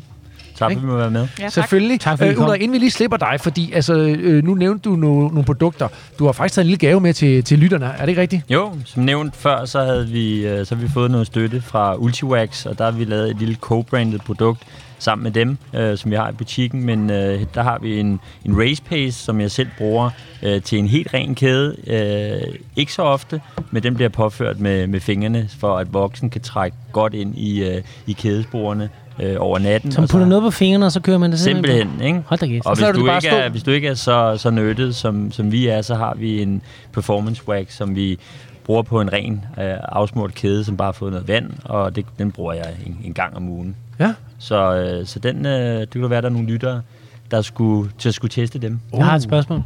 Tak fordi vi må være med. Ja, tak. Selvfølgelig. Tak, fordi Øh. Ulrik, inden vi lige slipper dig, fordi altså, øh, nu nævnte du no, nogle produkter. Du har faktisk taget en lille gave med til, til lytterne. Er det ikke rigtigt? Jo, som nævnt før, så, havde vi, øh, så har vi fået noget støtte fra Ultiwax, og der har vi lavet et lille co-branded produkt sammen med dem, øh, som vi har i butikken. Men øh, der har vi en, en race pace, som jeg selv bruger øh, til en helt ren kæde. Øh, ikke så ofte, men den bliver påført med, med fingrene, for at voksen kan trække godt ind i, øh, i kædesporene øh, over natten. Som Og så- putter noget på fingrene, og så kører man det Simpelthen, ikke? Hold da kæft. Og så hvis du, bare ikke stå. er, hvis du ikke er så, så nødtet, som, som vi er, så har vi en performance wax, som vi bruger på en ren øh, afsmurt kæde, som bare har fået noget vand, og det, den bruger jeg en, en gang om ugen. Ja. Så, øh, så den, øh, det kunne være, der er nogle lyttere, der skulle, til at skulle teste dem. Jeg har et spørgsmål.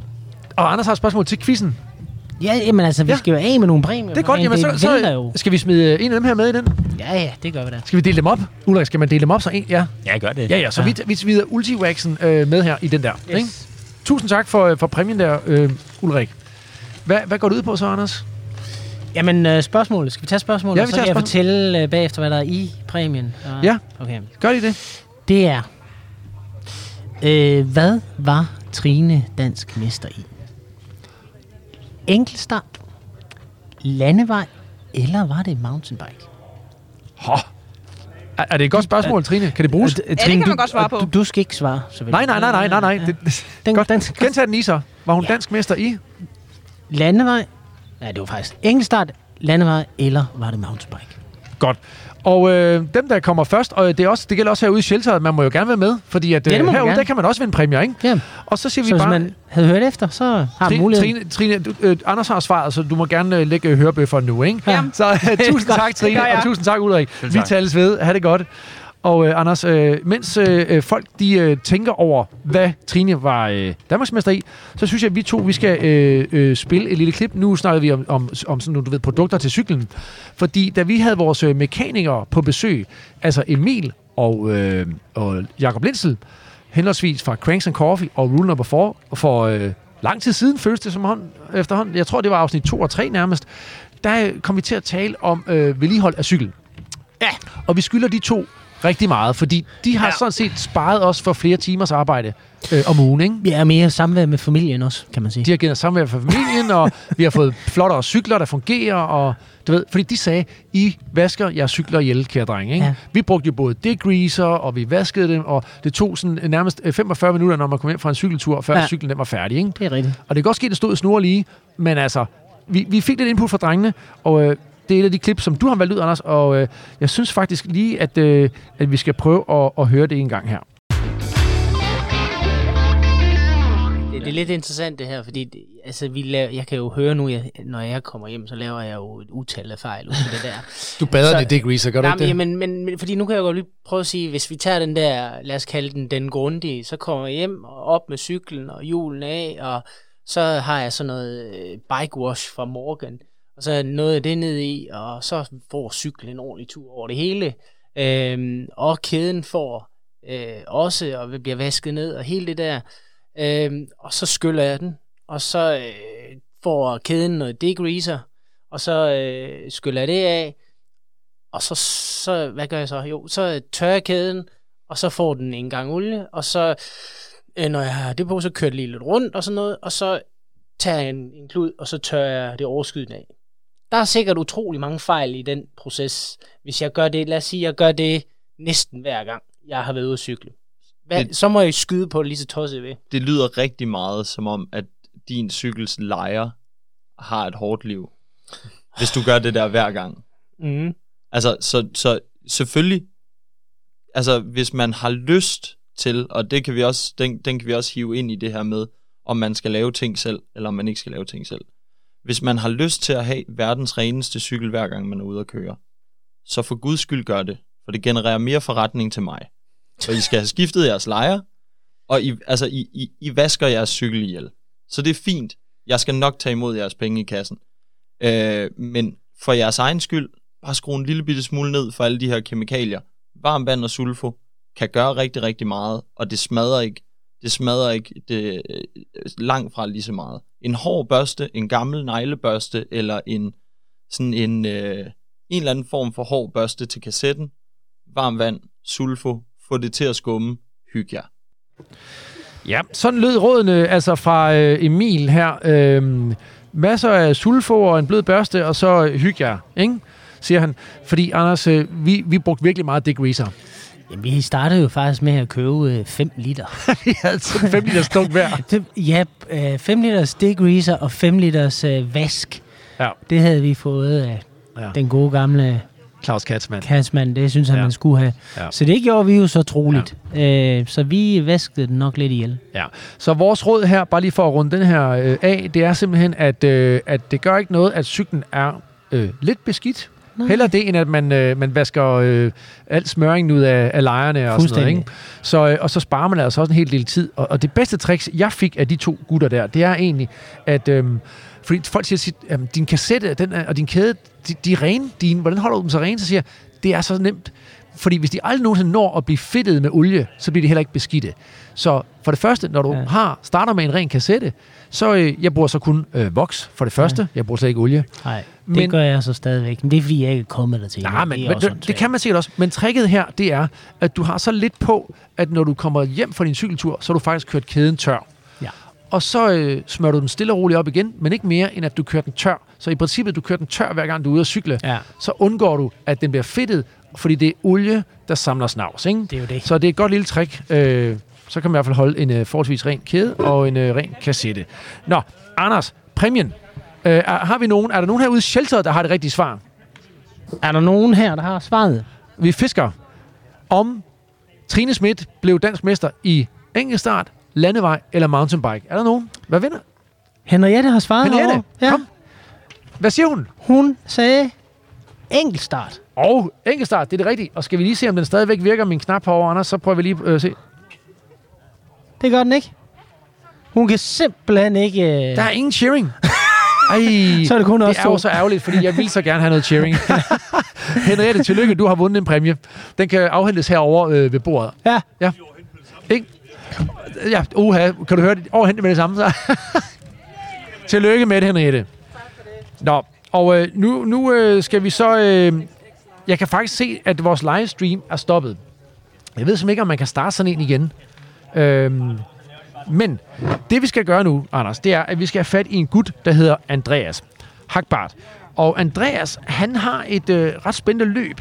Og Anders har et spørgsmål til quizzen. Ja, jamen altså, vi Ja. skal jo af med nogle præmier. Det er godt. Men Jamen, så, det vælter så jo. skal vi smide en af dem her med i den. Ja, ja, det gør vi da. Skal vi dele dem op? Ulrik, skal man dele dem op? Så en? Ja. Ja, gør det. Ja, ja. Så Ja. vi, vi smider Ultiwaxen øh, med her i den der. Ikke? Tusind tak for, for præmien der, øh, Ulrik. Hvad, hvad går det ud på så, Anders? Jamen, øh, spørgsmålet. Skal vi tage spørgsmålet? Ja, vi så tager kan jeg fortælle øh, bagefter, hvad der er i præmien. Ah, Ja. Okay. Gør de det? Det er... Øh, hvad var Trine dansk mester i? Enkeltstart, landevej, eller var det mountainbike? Hå. Er, er det et godt spørgsmål, Trine? Kan det bruges? Øh, kan man godt svare på. Du, du skal ikke svare, selvfølgelig. Nej, nej, nej, nej, nej, nej. Det, det, Den, godt. den, Gentag den i så. Var hun Ja. dansk mester i? landevej, nej, det var faktisk enkeltstart, landevej, eller var det mountainbike? Godt. Og øh, dem, der kommer først, og det, er også, det gælder også herude i shelteret, man må jo gerne være med, fordi at, Ja, det øh, herude, gerne. der kan man også vinde præmier, ikke? Ja, Og så siger vi så hvis bare... man havde hørt efter, så har man Trine, muligheden. Trine, Trine du, øh, Anders har svaret, så du må gerne øh, lægge hørebøffer nu, ikke? Ja. Så øh, tusind tak, Trine, og tusind tak, Ulrik. Vi tales ved. Ha' det godt. Og øh, Anders, øh, mens øh, øh, folk de øh, tænker over, hvad Trine var øh, Danmarksmester i, så synes jeg, at vi to vi skal øh, øh, spille et lille klip. Nu snakker vi om, om, om sådan nogle, du ved, produkter til cyklen. Fordi da vi havde vores øh, mekanikere på besøg, altså Emil og, øh, og Jakob Lindsel, henholdsvis fra Cranks and Coffee og Rule Number 4, for øh, lang tid siden føles det som hånd, efterhånden. Jeg tror, det var afsnit 2 og 3 nærmest. Der kom vi til at tale om øh, vedligehold af cykel. Ja. Og vi skylder de to rigtig meget, fordi de har ja. Ja. sådan set sparet os for flere timers arbejde øh, om ugen, ikke? Vi er mere samvær med familien også, kan man sige. De har givet os samvær for familien, og vi har fået flottere cykler, der fungerer, og du ved, fordi de sagde, I vasker jeres cykler ihjel, kære drenge. Ikke? Ja. Ja. Vi brugte jo både degreaser, og vi vaskede dem, og det tog sådan nærmest øh, 45 minutter, når man kom hjem fra en cykeltur, før ja. Ja. cyklen den var færdig. Ikke? Det er rigtigt. Og det kan godt ske, at det stod snor lige, men altså, vi, vi fik lidt input fra drengene, og øh, det er et af de klip, som du har valgt ud, Anders, og øh, jeg synes faktisk lige, at, øh, at vi skal prøve at, at høre det en gang her. det er lidt interessant det her, fordi det, altså, vi laver, jeg kan jo høre nu, jeg, når jeg kommer hjem, så laver jeg jo et utal af fejl ud det der. Du bader Så- det degreaser, gør du ikke det? men, men, men, fordi nu kan jeg jo lige prøve at sige, hvis vi tager den der, lad os kalde den den grundige, så kommer jeg hjem og op med cyklen og hjulen af, og så har jeg sådan noget øh, bike wash fra Morgan, og så noget jeg det ned i, og så får cyklen en ordentlig tur over det hele. Øhm, og kæden får øh, også, og bliver vasket ned, og hele det der. Øhm, og så skyller jeg den, og så øh, får kæden noget degreaser, og så øh, skyller jeg det af, og så, så, hvad gør jeg så? Jo, så øh, tørrer jeg kæden, og så får den en gang olie, og så, øh, når jeg har det på, så kører det lige lidt rundt og sådan noget, og så tager jeg en, en klud, og så tørrer jeg det overskydende af. Der er sikkert utrolig mange fejl i den proces, hvis jeg gør det, lad os sige, jeg gør det næsten hver gang, jeg har været ude at cykle. Hvad, Det- så må jeg skyde på det lige så tosset ved. Det lyder rigtig meget som om, at din cykels lejer har et hårdt liv. Hvis du gør det der hver gang. Mm. Altså, så, så selvfølgelig, altså hvis man har lyst til, og det kan vi også, den, den kan vi også hive ind i det her med, om man skal lave ting selv, eller om man ikke skal lave ting selv. Hvis man har lyst til at have verdens reneste cykel hver gang man er ude at køre, så for guds skyld gør det, for det genererer mere forretning til mig. Og I skal have skiftet jeres lejer, og I, altså, I, I, I vasker jeres cykel ihjel. Så det er fint. Jeg skal nok tage imod jeres penge i kassen. Øh, men for jeres egen skyld, bare skrue en lille bitte smule ned for alle de her kemikalier. Varmt vand og sulfo kan gøre rigtig, rigtig meget, og det smadrer ikke, det smadrer ikke det, øh, langt fra lige så meget. En hård børste, en gammel neglebørste, eller en sådan en, øh, en eller anden form for hård børste til kassetten, varmt vand, sulfo, få det til at skumme, hyg jer. Ja, sådan lød rådene altså fra øh, Emil her. Øh, masser af sulfo og en blød børste, og så øh, hyg jer, ikke? siger han. Fordi, Anders, øh, vi, vi brugte virkelig meget degreaser. Jamen, vi startede jo faktisk med at købe 5 liter. vi havde sådan 5 liter stunk hver. Ja, 5 liters degreaser og 5 liters øh, vask. Ja. Det havde vi fået af Ja. den gode gamle Claus Katzmann. Katzmann. Det synes han, Ja. man skulle have. Ja. Så det gjorde vi jo så troligt. Ja. Øh, så vi vaskede den nok lidt ihjel. Ja. Så vores råd her, bare lige for at runde den her øh, af, det er simpelthen, at, øh, at det gør ikke noget, at cyklen er øh, lidt beskidt. Nej. Heller det, end at man, øh, man vasker øh, al smøringen ud af, af lejerne og sådan noget. Ikke? Så, øh, og så sparer man altså også en hel del tid. Og, og det bedste tricks, jeg fik af de to gutter der, det er egentlig, at... Øh, fordi folk siger, at din kassette den er, og din kæde, de, de er rene. Din, hvordan holder du dem så rene? Så siger jeg, det er så nemt. Fordi hvis de aldrig nogensinde når at blive fedtet med olie, så bliver de heller ikke beskidte. Så for det første, når du ja. Har starter med en ren kassette, så øh, jeg bruger så kun øh, voks for det første. Ja. Jeg bruger slet ikke olie. Nej, det Men- gør jeg så stadigvæk. Men det er fordi, jeg ikke er kommet der til. Nej, men, men det, det kan man sikkert også. Men tricket her, det er, at du har så lidt på, at når du kommer hjem fra din cykeltur, så har du faktisk kørt kæden tør. Ja. Og så øh, smører du den stille og roligt op igen, men ikke mere, end at du kører den tør. Så i princippet, du kører den tør, hver gang du er ude at cykle. Ja, Så undgår du, at den bliver fedtet, fordi det er olie, der samler snavs. Ikke? det er jo det. Så det er et godt lille trick. Øh, så kan man i hvert fald holde en øh, forholdsvis ren kæde og en øh, ren kassette. Nå, Anders, præmien. Øh, er, har vi nogen, er der nogen herude i shelteret, der har det rigtige svar? Er der nogen her, der har svaret? Vi fisker om Trine Schmidt blev dansk mester i enkeltstart, landevej eller mountainbike. Er der nogen? Hvad vinder? Henriette har svaret Henriette, herovre. ja. kom. Hvad siger hun? Hun sagde enkeltstart. Og enkeltstart, det er det rigtige. Og skal vi lige se, om den stadigvæk virker, min knap herovre, Anders, så prøver vi lige at øh, se. Det gør den ikke. Hun kan simpelthen ikke... Øh... Der er ingen cheering. Ej, Så er det kun det os er jo så ærgerligt, fordi jeg vil så gerne have noget cheering. Henriette, tillykke, du har vundet en præmie. Den kan afhentes herover øh, ved bordet. Ja, Ikke? Ja, uha, kan du høre det? Overhente med det samme, så. tillykke med det, Henriette. Nå, og øh, nu, nu øh, skal vi så... Øh, jeg kan faktisk se, at vores livestream er stoppet. Jeg ved simpelthen ikke, om man kan starte sådan en igen. Øhm, men det, vi skal gøre nu, Anders, det er, at vi skal have fat i en gut, der hedder Andreas Hagbart. Og Andreas, han har et øh, ret spændende løb.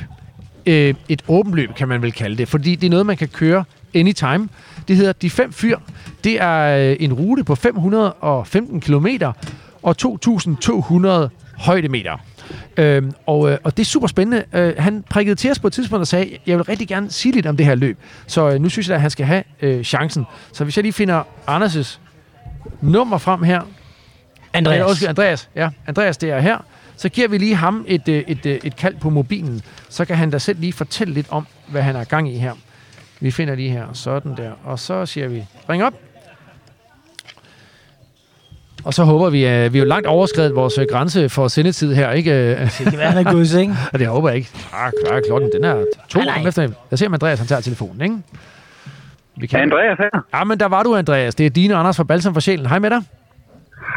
Øh, et åbent løb, kan man vel kalde det, fordi det er noget, man kan køre anytime. Det hedder De Fem Fyr. Det er øh, en rute på 515 km og 2.200 højdemeter. Øhm, og, øh, og det er super spændende. Øh, han prikkede til os på et tidspunkt og sagde, jeg vil rigtig gerne sige lidt om det her løb. Så øh, nu synes jeg, at han skal have øh, chancen. Så hvis jeg lige finder Anders' nummer frem her. Andreas. Ja, undskyld, Andreas. Ja, Andreas, det er her. Så giver vi lige ham et, øh, et, et, et kald på mobilen. Så kan han da selv lige fortælle lidt om, hvad han er gang i her. Vi finder lige her. Sådan der. Og så siger vi, ring op. Og så håber vi, at vi er jo langt overskrevet vores øh, grænse for sendetid her, ikke? Det kan være, han er ikke? Og det håber jeg ikke. Ah, klar, klokken, den er to Nej, nej. om efter. Jeg ser, om Andreas han tager telefonen, ikke? Vi kan... Andreas her. Ja, men der var du, Andreas. Det er Dine og Anders fra Balsam for Sjælen. Hej med dig.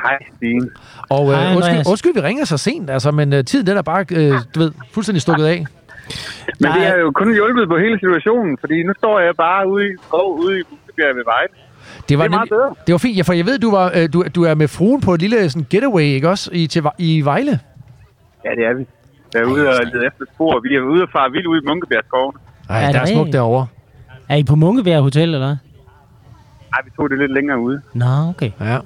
Hej, Stine. Og Hej, øh, undskyld, Andreas. undskyld, vi ringer så sent, altså, men øh, tiden den er bare, øh, du ved, fuldstændig stukket af. Men Nej. det har jo kun hjulpet på hele situationen, fordi nu står jeg bare ude i skov, ude i Bukkebjerg ved Vejle. Det var, Det er meget bedre. det var fint, ja, for jeg ved, du, var, øh, du, du er med fruen på et lille sådan, getaway, ikke også, i, til, i Vejle? Ja, det er vi. Jeg er ude og lede efter spor. Vi er ude og fare vildt ude i Munkebjergskoven. Nej, Er der det er smukt derovre. Er I på Munkebjerg Hotel, eller hvad? Ej, vi tog det lidt længere ude. Nå, okay. Ja.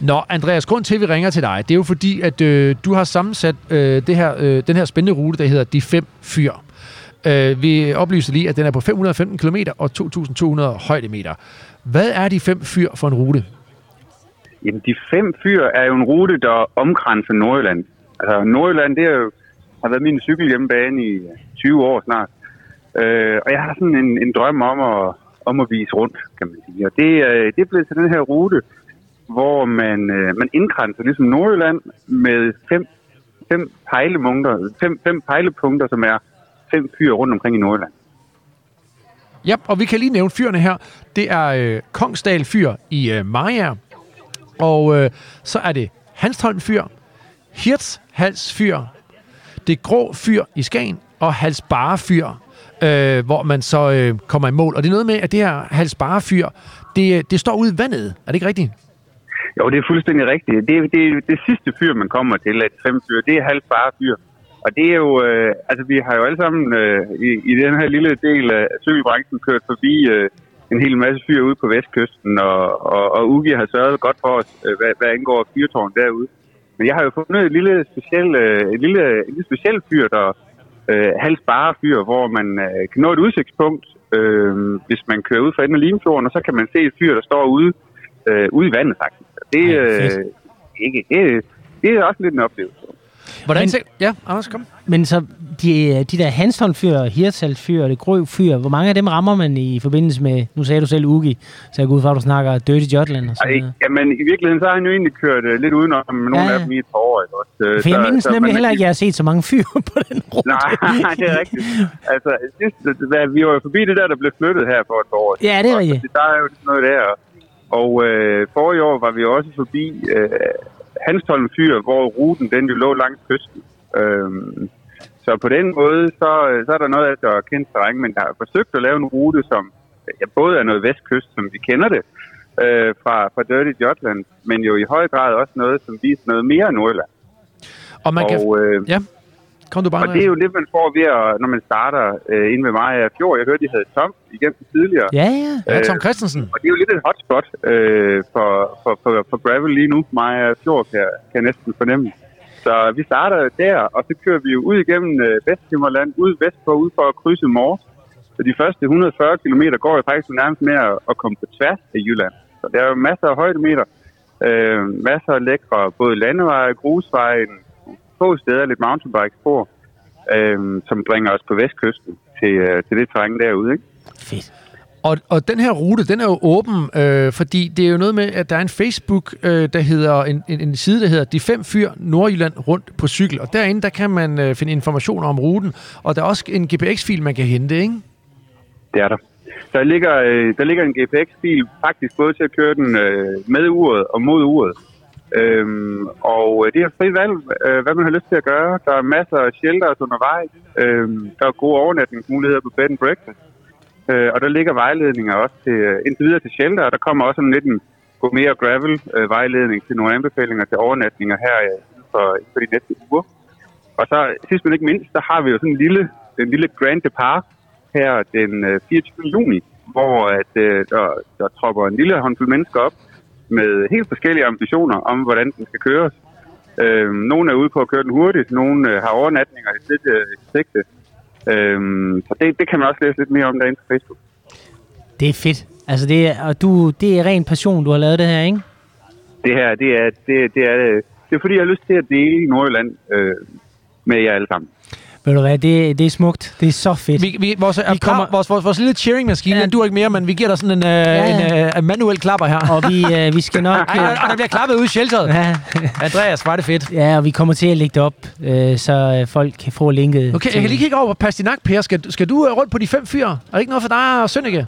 Nå, Andreas, grund til, at vi ringer til dig, det er jo fordi, at øh, du har sammensat øh, det her, øh, den her spændende rute, der hedder De Fem Fyr. Øh, vi oplyser lige, at den er på 515 km og 2.200 højdemeter. Hvad er De Fem Fyr for en rute? Jamen, de fem fyr er jo en rute, der omkranser Nordjylland. Altså, Nordjylland, det er jo, har været min cykelhjemmebane i øh, 20 år snart. Øh, og jeg har sådan en, en drøm om at, om at vise rundt, kan man sige. Og det, øh, det er blevet til den her rute, hvor man, øh, man indkranser ligesom Nordjylland med fem, fem pejlemunkter, fem, fem pejlepunkter, som er fem fyr rundt omkring i Nordjylland. Ja, og vi kan lige nævne fyrene her. Det er øh, Kongsdal Fyr i øh, Maja, og øh, så er det Hanstholm Fyr, Hirtshals Fyr, det Grå Fyr i Skagen og Halsbare Fyr, øh, hvor man så øh, kommer i mål. Og det er noget med, at det her Halsbare Fyr, det, øh, det står ude i vandet. Er det ikke rigtigt? Jo, det er fuldstændig rigtigt. Det, det, det sidste fyr, man kommer til, at fem fyr, det er Halsbare fyr. Og det er jo, øh, altså vi har jo alle sammen øh, i, i den her lille del af cykelbranchen kørt forbi øh, en hel masse fyr ude på vestkysten, og, og, og Ugi har sørget godt for os, øh, hvad, hvad angår fyrtårn derude. Men jeg har jo fundet et lille speciel, øh, et lille, et lille speciel fyr, der øh, halvspare fyr, hvor man øh, kan nå et udsigtspunkt, øh, hvis man kører ud fra enden af Limfjorden, og så kan man se et fyr, der står ude, øh, ude i vandet faktisk. Og Det, øh, ikke, det, det er også lidt en oplevelse. Hvordan Men- Men, ja, Anders, kom. Men så de, de der Hanstholm-fyr, Hirtshals-fyr og det Grøv-fyr, hvor mange af dem rammer man i forbindelse med, nu sagde du selv Ugi, så jeg går ud fra, at du snakker Dirty Jotland og sådan Ej, noget. jamen, i virkeligheden, så har han jo egentlig kørt uh, lidt udenom med nogle Ja, af dem i et par år. Ikke? Også, Øh, For jeg så- mindes så nemlig man- heller ikke, at jeg har set så mange fyr på den rute. Nej, det er rigtigt. Altså, sidst, hvad- vi var jo forbi det der, der blev flyttet her for et par år. Ja, det er rigtigt. så Der er jo sådan noget der. Og øh, forrige år var vi også forbi øh, Hanstholm Fyr, hvor ruten den jo lå langs kysten. Øhm, så på den måde, så, så er der noget af er kendt terræn, men jeg har forsøgt at lave en rute, som ja, både er noget vestkyst, som vi kender det, øh, fra, fra Dirty Jotland, men jo i høj grad også noget, som viser noget mere Nordjylland. Og man kan... og, øh, Ja, kom du bare, og det er jo det, man får ved at, når man starter øh, inde ved mig af fjord. Jeg hørte, de havde Tom igennem tidligere. Ja, ja. Ja, Tom Christensen. Og det er jo lidt et hotspot øh, for, for, for, for gravel lige nu. Mig af fjord kan, jeg- kan jeg næsten fornemme. Så vi starter der, og så kører vi jo ud igennem øh, Vesthimmerland, ud vestpå, ud for at krydse Mors. Så de første 140 km går jo faktisk nærmest med at, at komme på tværs af Jylland. Så der er jo masser af højdemeter. Øh, masser af lækre, både landeveje, grusveje, få steder, lidt mountainbike-spor, øh, som bringer os på vestkysten til, øh, til det terræn derude. Ikke? Fedt. Og, og den her rute, den er jo åben, øh, fordi det er jo noget med, at der er en Facebook, øh, der hedder en, en, en side, der hedder De Fem Fyr Nordjylland rundt på cykel. Og derinde, der kan man øh, finde informationer om ruten, og der er også en GPX-fil, man kan hente, ikke? Det er der. Der ligger, øh, der ligger en GPX-bil faktisk både til at køre den øh, med uret og mod uret. Øhm, og øh, det er frit valg, øh, hvad man har lyst til at gøre. Der er masser af shelters undervejs. Øhm, der er gode overnatningsmuligheder på bed and breakfast. Øh, og der ligger vejledninger også til, øh, indtil videre til shelter. Og der kommer også sådan lidt en gå mere gravel øh, vejledning til nogle anbefalinger til overnatninger her øh, for, for de næste uger. Og så sidst men ikke mindst, der har vi jo sådan en lille, en lille Grand Depart her den øh, 24. juni, hvor at, øh, der, der tropper en lille håndfuld mennesker op med helt forskellige ambitioner om, hvordan den skal køres. Øh, nogle er ude på at køre den hurtigt, nogle øh, har overnatninger i sit øh, sigte. Øh, så det, det kan man også læse lidt mere om derinde på Facebook. Det er fedt. Altså, det er, og du, det er ren passion, du har lavet det her, ikke? det her, det er, det, det er, det er fordi, jeg har lyst til at dele Nordjylland øh, med jer alle sammen. Ved du hvad, det, det er smukt. Det er så fedt. Vi, vi, vores, vi kommer- kommer, vores, vores, vores lille cheering-maskine, Ja. ja. den dur ikke mere, men vi giver dig sådan en, øh, ja. en øh, manuel klapper her. Og vi, øh, vi skal nok... Ej, og, og der bliver klappet ud i shelteret. Ja, Andreas, var det fedt. ja, og vi kommer til at lægge det op, øh, så øh, folk kan få linket. Okay, til- jeg kan lige kigge over på Pastinak, Per. Skal, skal du øh, rundt på de fem fyre? Er det ikke noget for dig og Sønneke?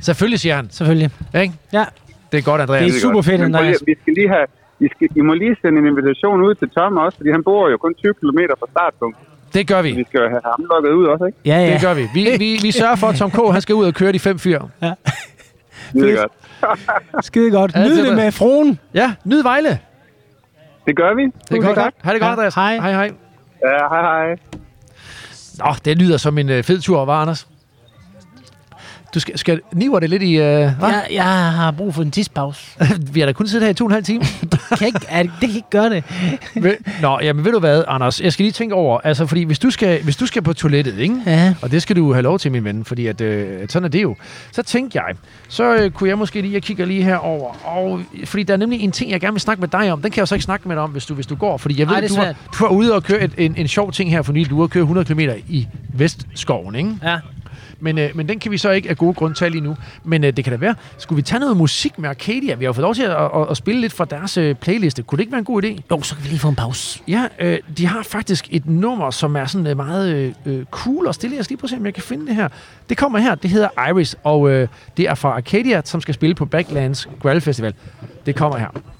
Selvfølgelig, siger han. Selvfølgelig. Ikke? Ja, Det er godt, Andreas. Det er super fedt, Andreas. Vi skal lige have, I, skal, I må lige sende en invitation ud til Tom også, fordi han bor jo kun 20 km fra startpunktet. Det gør vi. Vi skal jo have ham lukket ud også, ikke? ja, ja. Det gør vi. Vi, vi, vi sørger for, at Tom K. han skal ud og køre de fem fyre. Det er Fedt. godt. Skide godt. Ja, Nyd det med fruen. Ja, nyd Vejle. Det gør vi. Det er godt. tak. Ha' det godt, Ja, Andreas. hej. Hej, hej. Ja, hej hej. Nå, det lyder som en øh, fed tur, var Anders? Du skal, skal niver det lidt i... Øh? Jeg, jeg har brug for en tidspause. Vi har da kun siddet her i to og en halv time. Kan ikke, er, det kan ikke gøre det. Nå, jamen ved du hvad, Anders? Jeg skal lige tænke over, altså fordi hvis du skal, hvis du skal på toilettet, ikke? Ja. Og det skal du have lov til, min ven, fordi at, øh, sådan er det jo. Så tænkte jeg, så øh, kunne jeg måske lige, jeg kigger lige herover, og fordi der er nemlig en ting, jeg gerne vil snakke med dig om. Den kan jeg jo så ikke snakke med dig om, hvis du, hvis du går, fordi jeg ved, Ej, du, svært. du var ude og køre et, en, en sjov ting her for nylig. Du og køre 100 km i Vestskoven, ikke? Ja. Men, øh, men den kan vi så ikke af gode grunde tage lige nu. Men øh, det kan da være. Skulle vi tage noget musik med Arcadia? Vi har jo fået lov til at, at, at spille lidt fra deres øh, playliste. Kunne det ikke være en god idé? Jo, så kan vi lige få en pause. Ja, øh, de har faktisk et nummer, som er sådan øh, meget øh, øh, cool og stille. Jeg skal lige prøve at se, om jeg kan finde det her. Det kommer her. Det hedder Iris, og øh, det er fra Arcadia, som skal spille på Backlands Gravel Festival. Det kommer her.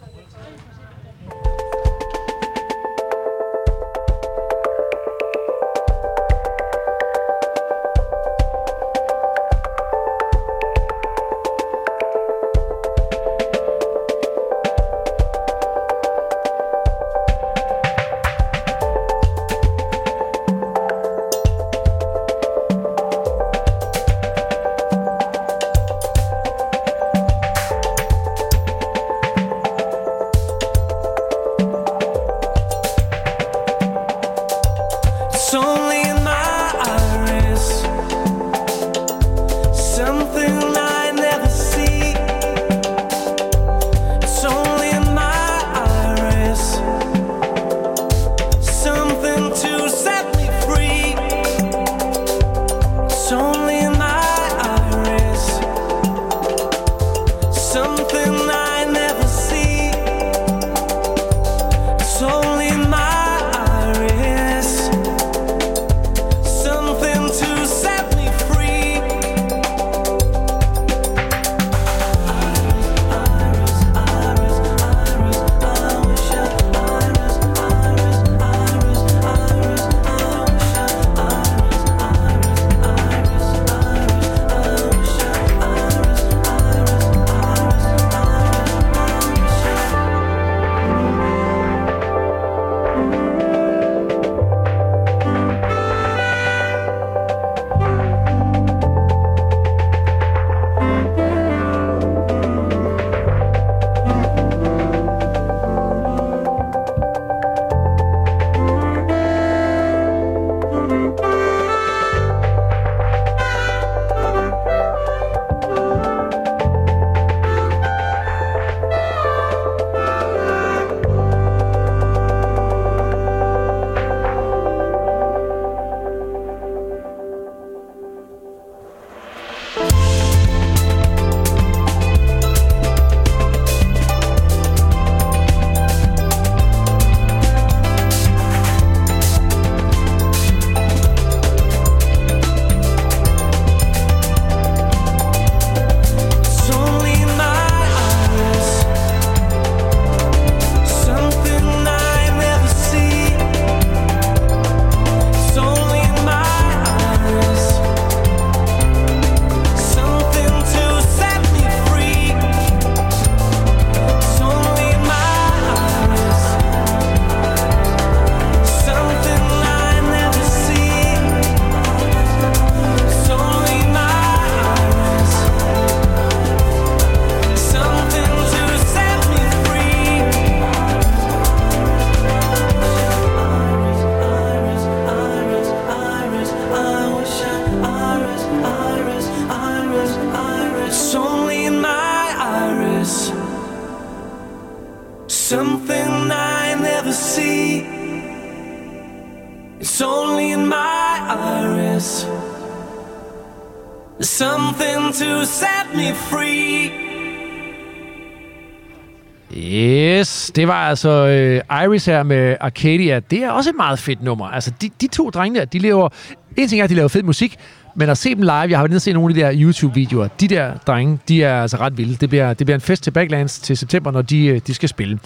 Det var altså øh, Iris her med Arcadia. Det er også et meget fedt nummer. Altså, de, de to drenge der, de lever... En ting er, at de laver fed musik, men at se dem live, jeg har været nede og se nogle af de der YouTube-videoer, de der drenge, de er altså ret vilde. Det bliver, det bliver en fest til Backlands til september, når de, øh, de skal spille.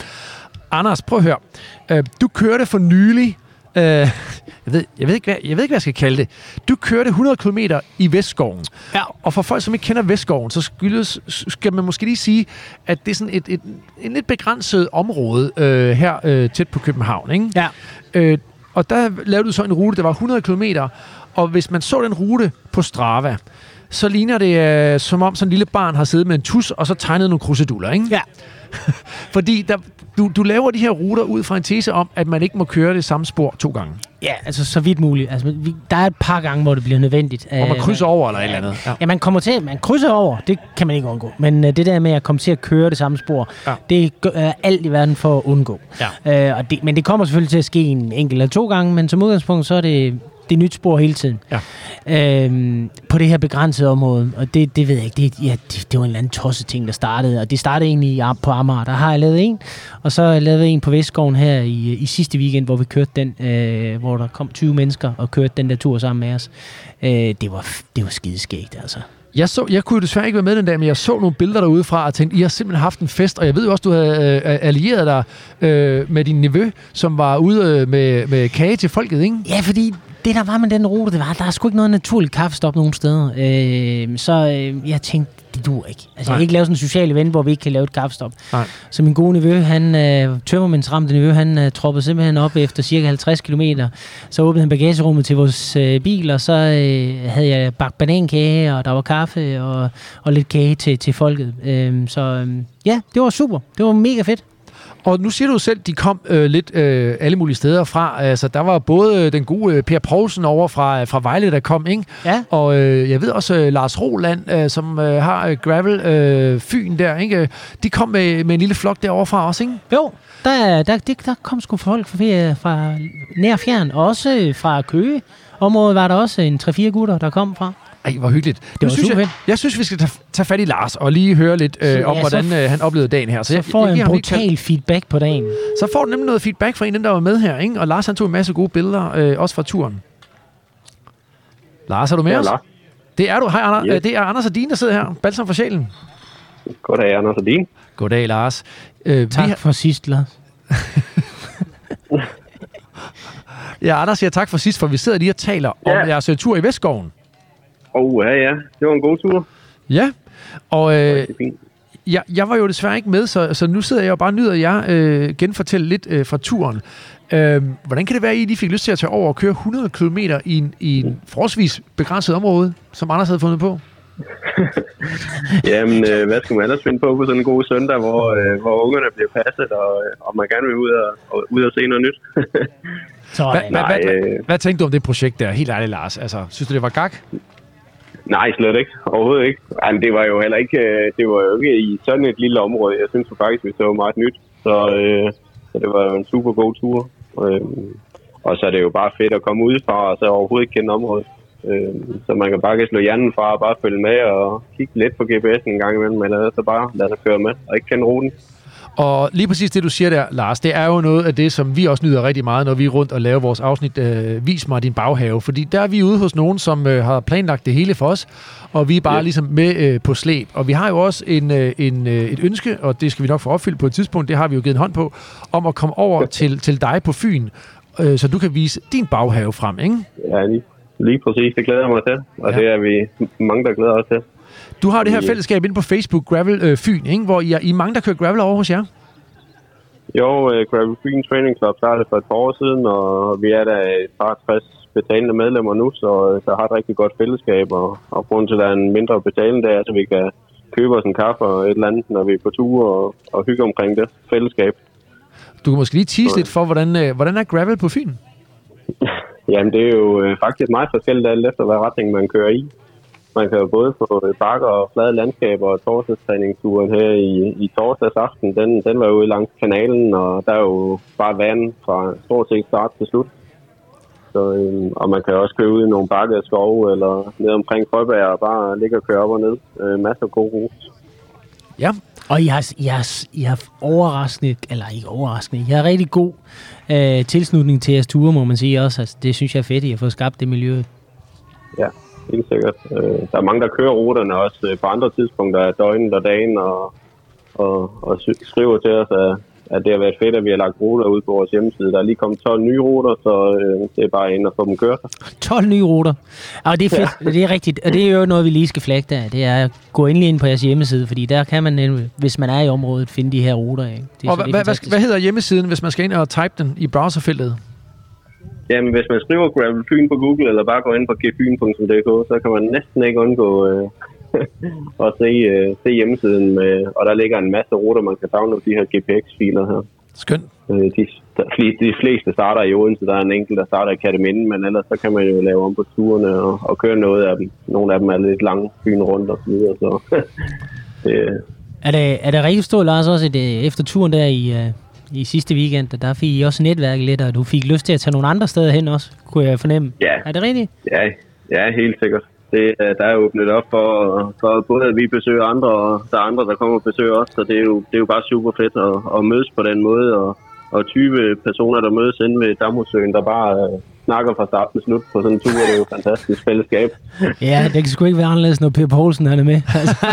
Anders, prøv at høre. Øh, du kørte for nylig... Øh, jeg, ved, jeg, ved ikke, hvad, jeg ved ikke, hvad jeg skal kalde det. Du kørte 100 km i Vestskoven. Ja. Og for folk, som ikke kender Vestskoven, så skyldes, skal man måske lige sige, at det er sådan et, et, et lidt begrænset område øh, her øh, tæt på København. Ikke? Ja. Øh, og der lavede du så en rute, der var 100 km, og hvis man så den rute på Strava, så ligner det øh, som om sådan en lille barn har siddet med en tus, og så tegnet nogle kruseduller, ikke? Ja. Fordi der, du, du laver de her ruter ud fra en tese om, at man ikke må køre det samme spor to gange. Ja, altså så vidt muligt. Altså, vi, der er et par gange, hvor det bliver nødvendigt. Og man krydser over eller et eller andet. Ja. Ja, man kommer til, man krydser over, det kan man ikke undgå. Men uh, det der med at komme til at køre det samme spor, Ja. ja. det er alt i verden for at undgå. Ja. Uh, og det, men det kommer selvfølgelig til at ske en enkelt eller to gange, men som udgangspunkt, så er det, det er nyt spor hele tiden. Ja. Øhm, på det her begrænsede område. Og det, det ved jeg ikke, det, ja, det, det var en eller anden tosset ting, der startede. Og det startede egentlig på Amager. Der har jeg lavet en, og så har jeg lavet en på Vestskoven her i, i sidste weekend, hvor vi kørte den, øh, hvor der kom 20 mennesker og kørte den der tur sammen med os. Øh, det, var, det var skideskægt, altså. Jeg, så, jeg kunne jo desværre ikke være med den dag, men jeg så nogle billeder derude fra og tænkte, I har simpelthen haft en fest, og jeg ved jo også, du havde øh, allieret dig øh, med din nevø, som var ude øh, med, med kage til folket, ikke? Ja, fordi det der var med den rute, det var, der er sgu ikke noget naturligt kaffestop nogen steder. Øh, så øh, jeg tænkte, det dur ikke. Altså, Nej. jeg kan ikke lave sådan en social event, hvor vi ikke kan lave et kaffestop. Nej. Så min gode nevø, han, øh, tømmermændsramte nevø, han øh, troppede simpelthen op efter cirka 50 km. Så åbnede han bagagerummet til vores øh, bil, og så øh, havde jeg bagt banankage, og der var kaffe og, og lidt kage til, til folket. Øh, så øh, ja, det var super. Det var mega fedt. Og nu siger du selv, de kom øh, lidt øh, alle mulige steder fra. Altså, der var både øh, den gode øh, Per Poulsen over fra, fra Vejle, der kom, ikke? Ja. Og øh, jeg ved også øh, Lars Roland, øh, som øh, har øh, Gravel øh, Fyn der, ikke? De kom med, med en lille flok derovre fra også, ikke? Jo, der, der, det, der kom sgu folk fra, fra nær fjern, og også øh, fra Køge. Området var der også en 3-4 gutter, der kom fra. Ej, hvor hyggeligt. Det var synes super jeg, jeg synes, vi skal tage, tage fat i Lars og lige høre lidt øh, Så- om, ja, så hvordan øh, han oplevede dagen her. Så får jeg giver en ham lige brutal feedback på dagen. Så får du nemlig noget feedback fra en af dem, der var med her, ikke? Og Lars han tog en masse gode billeder, øh, også fra turen. Lars, er du med Ja, os? Lars. Det er du. Hej, Anders. Yes. Øh, det er Anders og Dine, der sidder her. Balsam for sjælen. Goddag, Anders og din. Goddag, Lars. Øh, Tak Vi har, for sidst, Lars. ja, Anders siger tak for sidst, for vi sidder lige og taler Ja. om jeres øh, tur i Vestskoven. Oh, ja, ja. Det var en god tur. Ja, og øh, jeg, jeg var jo desværre ikke med, så, så nu sidder jeg og bare nyder jer øh, genfortælle lidt øh, fra turen. Øh, hvordan kan det være, at I lige fik lyst til at tage over og køre 100 km i en, i en forholdsvis begrænset område, som Anders havde fundet på? Jamen, øh, hvad skal man ellers finde på på sådan en god søndag, hvor, øh, hvor ungerne bliver passet, og, øh, og man gerne vil ud og, og, ud og se noget nyt? Så, Hvad, hvad, Nej, hvad, øh. hvad tænkte du om det projekt der? Helt ærligt, Lars. Altså, synes du, det var gak? Nej, slet ikke. Overhovedet ikke. Men det var jo heller ikke, øh, det var jo ikke i sådan et lille område. Jeg synes faktisk, vi så meget nyt. Så, øh, så det var jo en super god tur. Øh, og så er det jo bare fedt at komme udefra, og så overhovedet ikke kende området. Øh, så man kan bare kan slå hjernen fra og bare følge med og kigge lidt på GPS'en en gang imellem, eller så bare lade sig køre med og ikke kende ruten. Og lige præcis det, du siger der, Lars, det er jo noget af det, som vi også nyder rigtig meget, når vi er rundt og laver vores afsnit øh, Vis mig din baghave. Fordi der er vi ude hos nogen, som øh, har planlagt det hele for os, og vi er bare Ja. ligesom med øh, på slæb. Og vi har jo også en, øh, en, øh, et ønske, og det skal vi nok få opfyldt på et tidspunkt, det har vi jo givet en hånd på, om at komme over til, til dig på Fyn, øh, så du kan vise din baghave frem, ikke? Ja, lige, lige præcis. Det glæder jeg mig til. Og ja. det er vi mange, der glæder os til. Du har det her fællesskab inde på Facebook, Gravel øh, Fyn, ikke? hvor I er, I er mange, der kører gravel over hos jer. Jo, uh, Gravel Green Training Club startede for et par år siden, og vi er der et par 60 betalende medlemmer nu, så, så har et rigtig godt fællesskab, og, og grunden til, at der er en mindre betaling, det er, så vi kan købe os en kaffe og et eller andet, når vi er på tur og, og hygge omkring det fællesskab. Du kan måske lige tease lidt for, hvordan, øh, hvordan er gravel på Fyn? Jamen, det er jo øh, faktisk meget forskelligt alt efter, hvad retning man kører i. Man kan jo både få øh, bakker og flade landskaber, og torsdagstræningsturen her i, i torsdags aften, den, den var jo langs kanalen, og der er jo bare vand fra stort set start til slut. Så, øh, og man kan også køre ud i nogle bakker af skove, eller ned omkring Frøberg og bare ligge og køre op og ned. Øh, masser af gode rute. Ja, Og I har, I, har, I har overraskende, eller ikke overraskende, I har rigtig god øh, tilslutning til jeres ture, må man sige også. Altså, det synes jeg er fedt, I har fået skabt det miljø. Ja, helt sikkert. Øh, der er mange, der kører ruterne også øh, på andre tidspunkter af døgnet og dagen, og, og, og skriver til os, at, at det har været fedt, at vi har lagt ruter ud på vores hjemmeside. Der er lige kommet 12 nye ruter, så øh, det er bare ind og få dem kørt. 12 nye ruter. Og det er fedt, ja. det er rigtigt. Og det er jo noget, vi lige skal flagge der. Det er at gå endelig ind på jeres hjemmeside, fordi der kan man, hvis man er i området, finde de her ruter. Ikke? Det er og så- hvad, hvad, hvad hedder hjemmesiden, hvis man skal ind og type den i browserfeltet? Jamen, hvis man skriver Gravel Fyn på Google, eller bare går ind på gfyn.dk, så kan man næsten ikke undgå øh, at se, øh, se hjemmesiden. Med, og der ligger en masse ruter, man kan downloade de her GPX-filer her. Skønt. Øh, de, de, fleste, de fleste starter i Odense, der er en enkelt, der starter i Kataminde, men ellers så kan man jo lave om på turene og, og køre noget af dem. Nogle af dem er lidt lange, byen rundt og så videre, så det, Er det, er det rigtig stort, Lars, også øh, efter turen der i, øh, i sidste weekend, der fik I også netværket lidt, og du fik lyst til at tage nogle andre steder hen også, kunne jeg fornemme. Ja. Er det rigtigt? Ja, ja, helt sikkert. Det, øh, der er åbnet op for, for både at vi besøger andre, og der er andre, der kommer og besøger os, så det er jo, det er jo bare super fedt at, at mødes på den måde, og, og 20 personer, der mødes inde ved Damhussøen, der bare øh, snakker fra start til slut på sådan en tur, det er jo et fantastisk fællesskab. Ja, det kan sgu ikke være anderledes, når Per Poulsen han er med. Altså,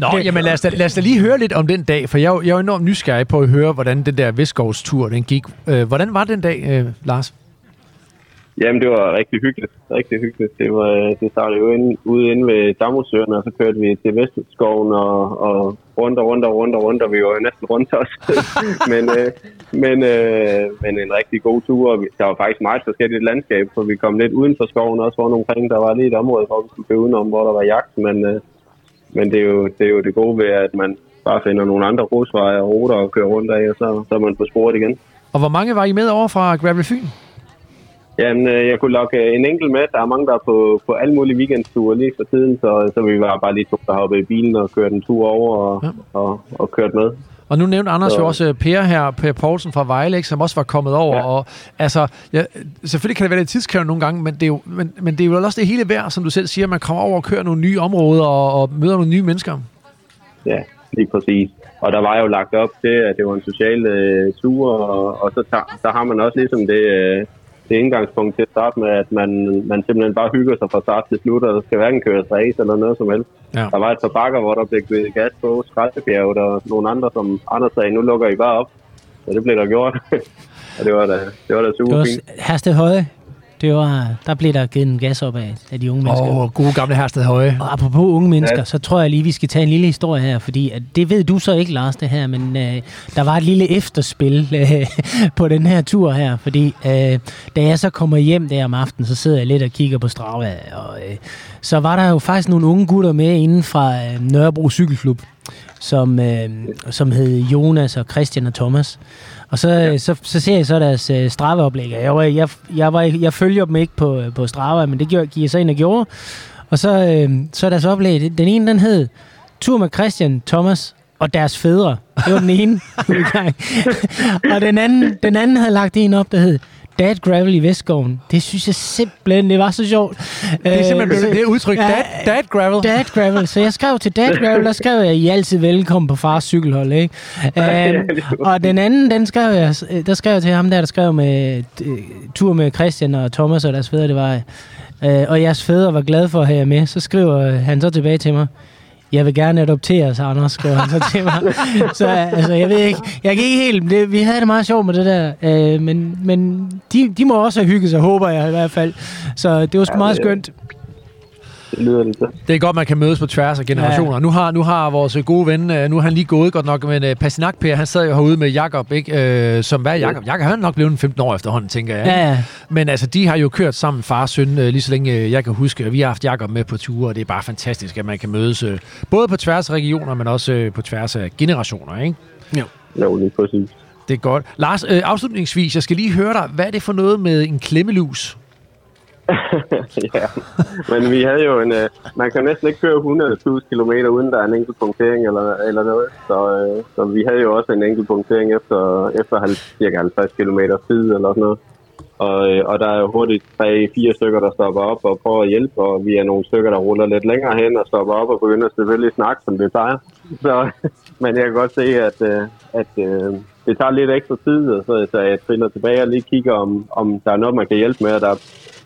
Nå, jamen lad os, da, lad os da lige høre lidt om den dag, for jeg, er jeg er enormt nysgerrig på at høre, hvordan den der Vestskovstur den gik. Øh, hvordan var den dag, øh, Lars? Jamen, det var rigtig hyggeligt. Rigtig hyggeligt. Det, var, øh, det startede jo ind, ude inde ved Damhussøen, og så kørte vi til Vestskoven og, og rundt og rundt og rundt og rundt, og vi var jo næsten rundt også. men, øh, men, øh, men en rigtig god tur, og der var faktisk meget forskelligt landskab, for vi kom lidt uden for skoven også rundt omkring. Der var lige et område, hvor vi skulle køre udenom, hvor der var jagt, men, øh, men det, er jo, det er jo det gode ved, at man bare finder nogle andre grusveje og ruter og kører rundt af, og så, så er man på sporet igen. Og hvor mange var I med over fra Gravel Fyn? Jamen, øh, jeg kunne lokke en enkelt med. Der er mange, der er på, på alle mulige weekendture lige for tiden, så, så vi var bare lige to, der hoppede i bilen og kørte en tur over og, Ja. og, og kørte med. Og nu nævnte Anders Så- jo også øh, Per her, Per Poulsen fra Vejle, ikke, som også var kommet over. Ja. Og altså, ja, selvfølgelig kan det være lidt tidskrævende nogle gange, men det, er jo, men, men det er jo også det hele værd, som du selv siger, man kommer over og kører nogle nye områder og, og møder nogle nye mennesker. Ja, lige præcis. Og der var jo lagt op til, at det var en social øh, tur, og, og så, tager, så har man også ligesom det, øh, det indgangspunkt til at starte med, at man, man simpelthen bare hygger sig fra start til slut, og der skal hverken køres race eller noget som helst. Ja. Der var et par bakker, hvor der blev givet gas på, Skraldebjerget og nogle andre, som andre sagde, nu lukker I bare op. Så det blev der gjort. og det var da, det var da det super var fint. Hersted Høje. Det var, der blev der givet en gas op af, af de unge mennesker. Åh, oh, gode gamle Hersted Høje. Og apropos unge mennesker, ja. Ja. så tror jeg lige, vi skal tage en lille historie her, fordi at det ved du så ikke, Lars, det her, men øh, der var et lille efterspil øh, på den her tur her, fordi øh, da jeg så kommer hjem der om aftenen, så sidder jeg lidt og kigger på Strava, og øh, så var der jo faktisk nogle unge gutter med inden fra øh, Nørrebro Cykelklub, som, øh, som hed Jonas og Christian og Thomas. Og så, ja. så, så ser jeg så deres øh, Strava-oplæg. Jeg, var, jeg, jeg, var, jeg følger dem ikke på, på Strava, men det gjorde, gik jeg så ind og gjorde. Og så, øh, så er deres oplæg, den ene den hed Tur med Christian, Thomas og deres fædre. Det var den ene udgang. og den anden, den anden havde lagt en op, der hed Dad Gravel i Vestskoven. Det synes jeg simpelthen, det var så sjovt. Det er simpelthen det er udtryk. Ja, Dad, dad gravel. Dad Gravel. Så jeg skrev til Dad Gravel, der skrev jeg, I er altid velkommen på fars cykelhold, ikke? Um, og den anden, den skrev jeg, der skrev jeg til ham der, der skrev med øh, tur med Christian og Thomas og deres fædre, det var, øh, og jeres fædre var glade for at have jer med. Så skriver han så tilbage til mig, jeg vil gerne adoptere sig, Anders, skriver han så til mig. Så altså, jeg ved ikke, jeg kan ikke helt, det, vi havde det meget sjovt med det der, øh, men, men de, de må også have hygget sig, håber jeg i hvert fald. Så det var sgu Ja, meget skønt. Det lyder lidt så. Det er godt, man kan mødes på tværs af generationer. Ja. Nu, har, nu har vores gode ven, øh, nu er han lige gået godt nok, men uh, Pastinak Per, han sad jo herude med Jakob, ikke? Uh, som hvad er Jakob? Jakob han er nok blevet en 15 år efterhånden, tænker jeg. Ja, ja. Men altså, de har jo kørt sammen, far og søn, øh, lige så længe øh, jeg kan huske. Vi har haft Jakob med på ture, og det er bare fantastisk, at man kan mødes øh, både på tværs af regioner, men også øh, på tværs af generationer, ikke? Jo, lige præcis. Det er godt. Lars, øh, afslutningsvis, jeg skal lige høre dig. Hvad er det for noget med en klemmelus? ja, men vi havde jo en... Øh, man kan næsten ikke køre 100.000 km uden der er en enkelt punktering eller, eller noget. Så, øh, så vi havde jo også en enkelt punktering efter, efter halv, cirka 50 km tid eller sådan noget. Og, øh, og der er jo hurtigt tre-fire stykker, der stopper op og prøver at hjælpe, og vi er nogle stykker, der ruller lidt længere hen og stopper op og begynder selvfølgelig at snakke, som det plejer. Så, men jeg kan godt se, at, øh, at øh, det tager lidt ekstra tid, og så, så jeg triller tilbage og lige kigger, om, om der er noget, man kan hjælpe med. Og der,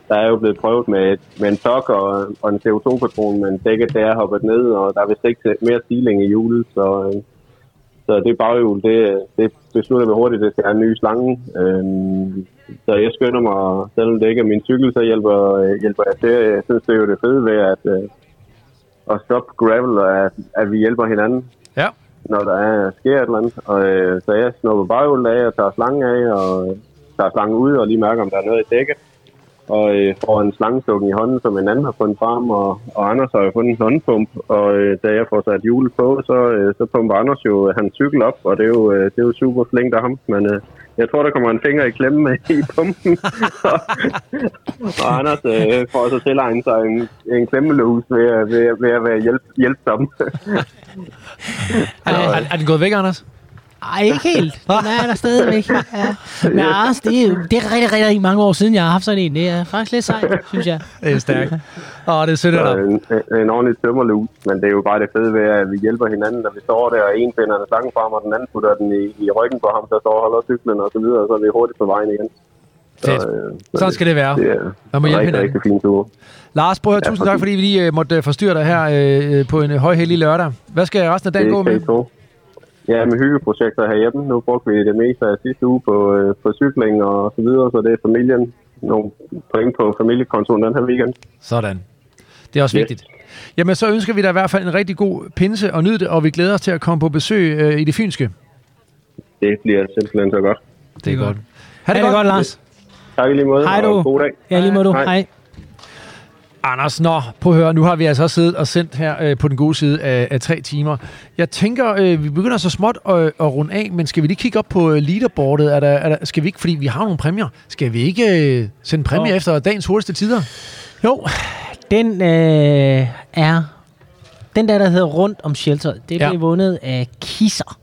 der er jo blevet prøvet med, et- med en sok og, og en CO2-patron, men begge der er hoppet ned, og der er vist ikke mere sealing i hjulet, så, øh, så det baghjul, det, det beslutter vi hurtigt, det skal have en ny slange. Øhm, så jeg skynder mig, selvom det ikke er min cykel, så hjælper, øh, hjælper jeg til. Jeg synes, det er jo det fede ved at, øh, at stoppe gravel, og at, at vi hjælper hinanden, Ja. når der er, sker et eller andet. Og, øh, så jeg snupper baghjulet af og tager slangen af, og tager slangen ud og lige mærker, om der er noget i dækket. Og øh, får en slangestukken i hånden, som en anden har fundet frem, og, og Anders har jo fundet en håndpump. Og øh, da jeg får sat hjulet på, så, øh, så pumper Anders jo hans cykel op, og det er jo, øh, det er jo super flink af ham. Men øh, jeg tror, der kommer en finger i klemme i pumpen. og Anders øh, får så tilegnet sig en, en klemmelus ved, at- ved, at- ved at være hjælp, hjælpsom. Er, er, er den gået væk, Anders? Ej, ikke helt. Den er der stadigvæk. Ja. Men Anders, det er, det er rigtig, rigtig mange år siden, jeg har haft sådan en. Det er faktisk lidt sejt, synes jeg. Det er stærkt. Åh, det er sødt af Så en, en, en ordentlig tømmerlus, men det er jo bare det fede ved, at vi hjælper hinanden, når vi står der, og en finder en slange frem, og den anden putter den i, i ryggen på ham, der står og holder cyklen og så videre, og så er vi hurtigt på vejen igen. Fedt. øh, Sådan skal det være. Det er Man må hjælpe rigtig, hinanden. rigtig fin tur. Lars, prøv at høre, Ja, tusind tak, fordi vi lige øh, måtte øh, forstyrre dig her øh, på en øh, højhellig lørdag. Hvad skal resten af dagen gå med? Ja, med hyggeprojekter herhjemme. Nu brugte vi det meste af sidste uge på, øh, på cykling og så videre, så det er familien. Nogle point på familiekontoen den her weekend. Sådan. Det er også Yes. vigtigt. Jamen, så ønsker vi dig i hvert fald en rigtig god pinse og nyd det, og vi glæder os til at komme på besøg øh, i det fynske. Det bliver simpelthen så godt. Det er godt. Ha' Ha' det godt, Lars. Tak i lige måde, Hej du. god dag. Ja, lige må du. Hej. Hej. Anders, nå, at høre, nu har vi altså siddet og sendt her øh, på den gode side af, af tre timer. Jeg tænker, øh, vi begynder så småt at, at runde af, men skal vi lige kigge op på øh, leaderboardet? Er der, er der, skal vi ikke, fordi vi har nogle præmier, skal vi ikke øh, sende præmier Jo. efter dagens hurtigste tider? Jo, den øh, er... Den der, der hedder Rundt om Shelter, det Ja. blev vundet af Kisser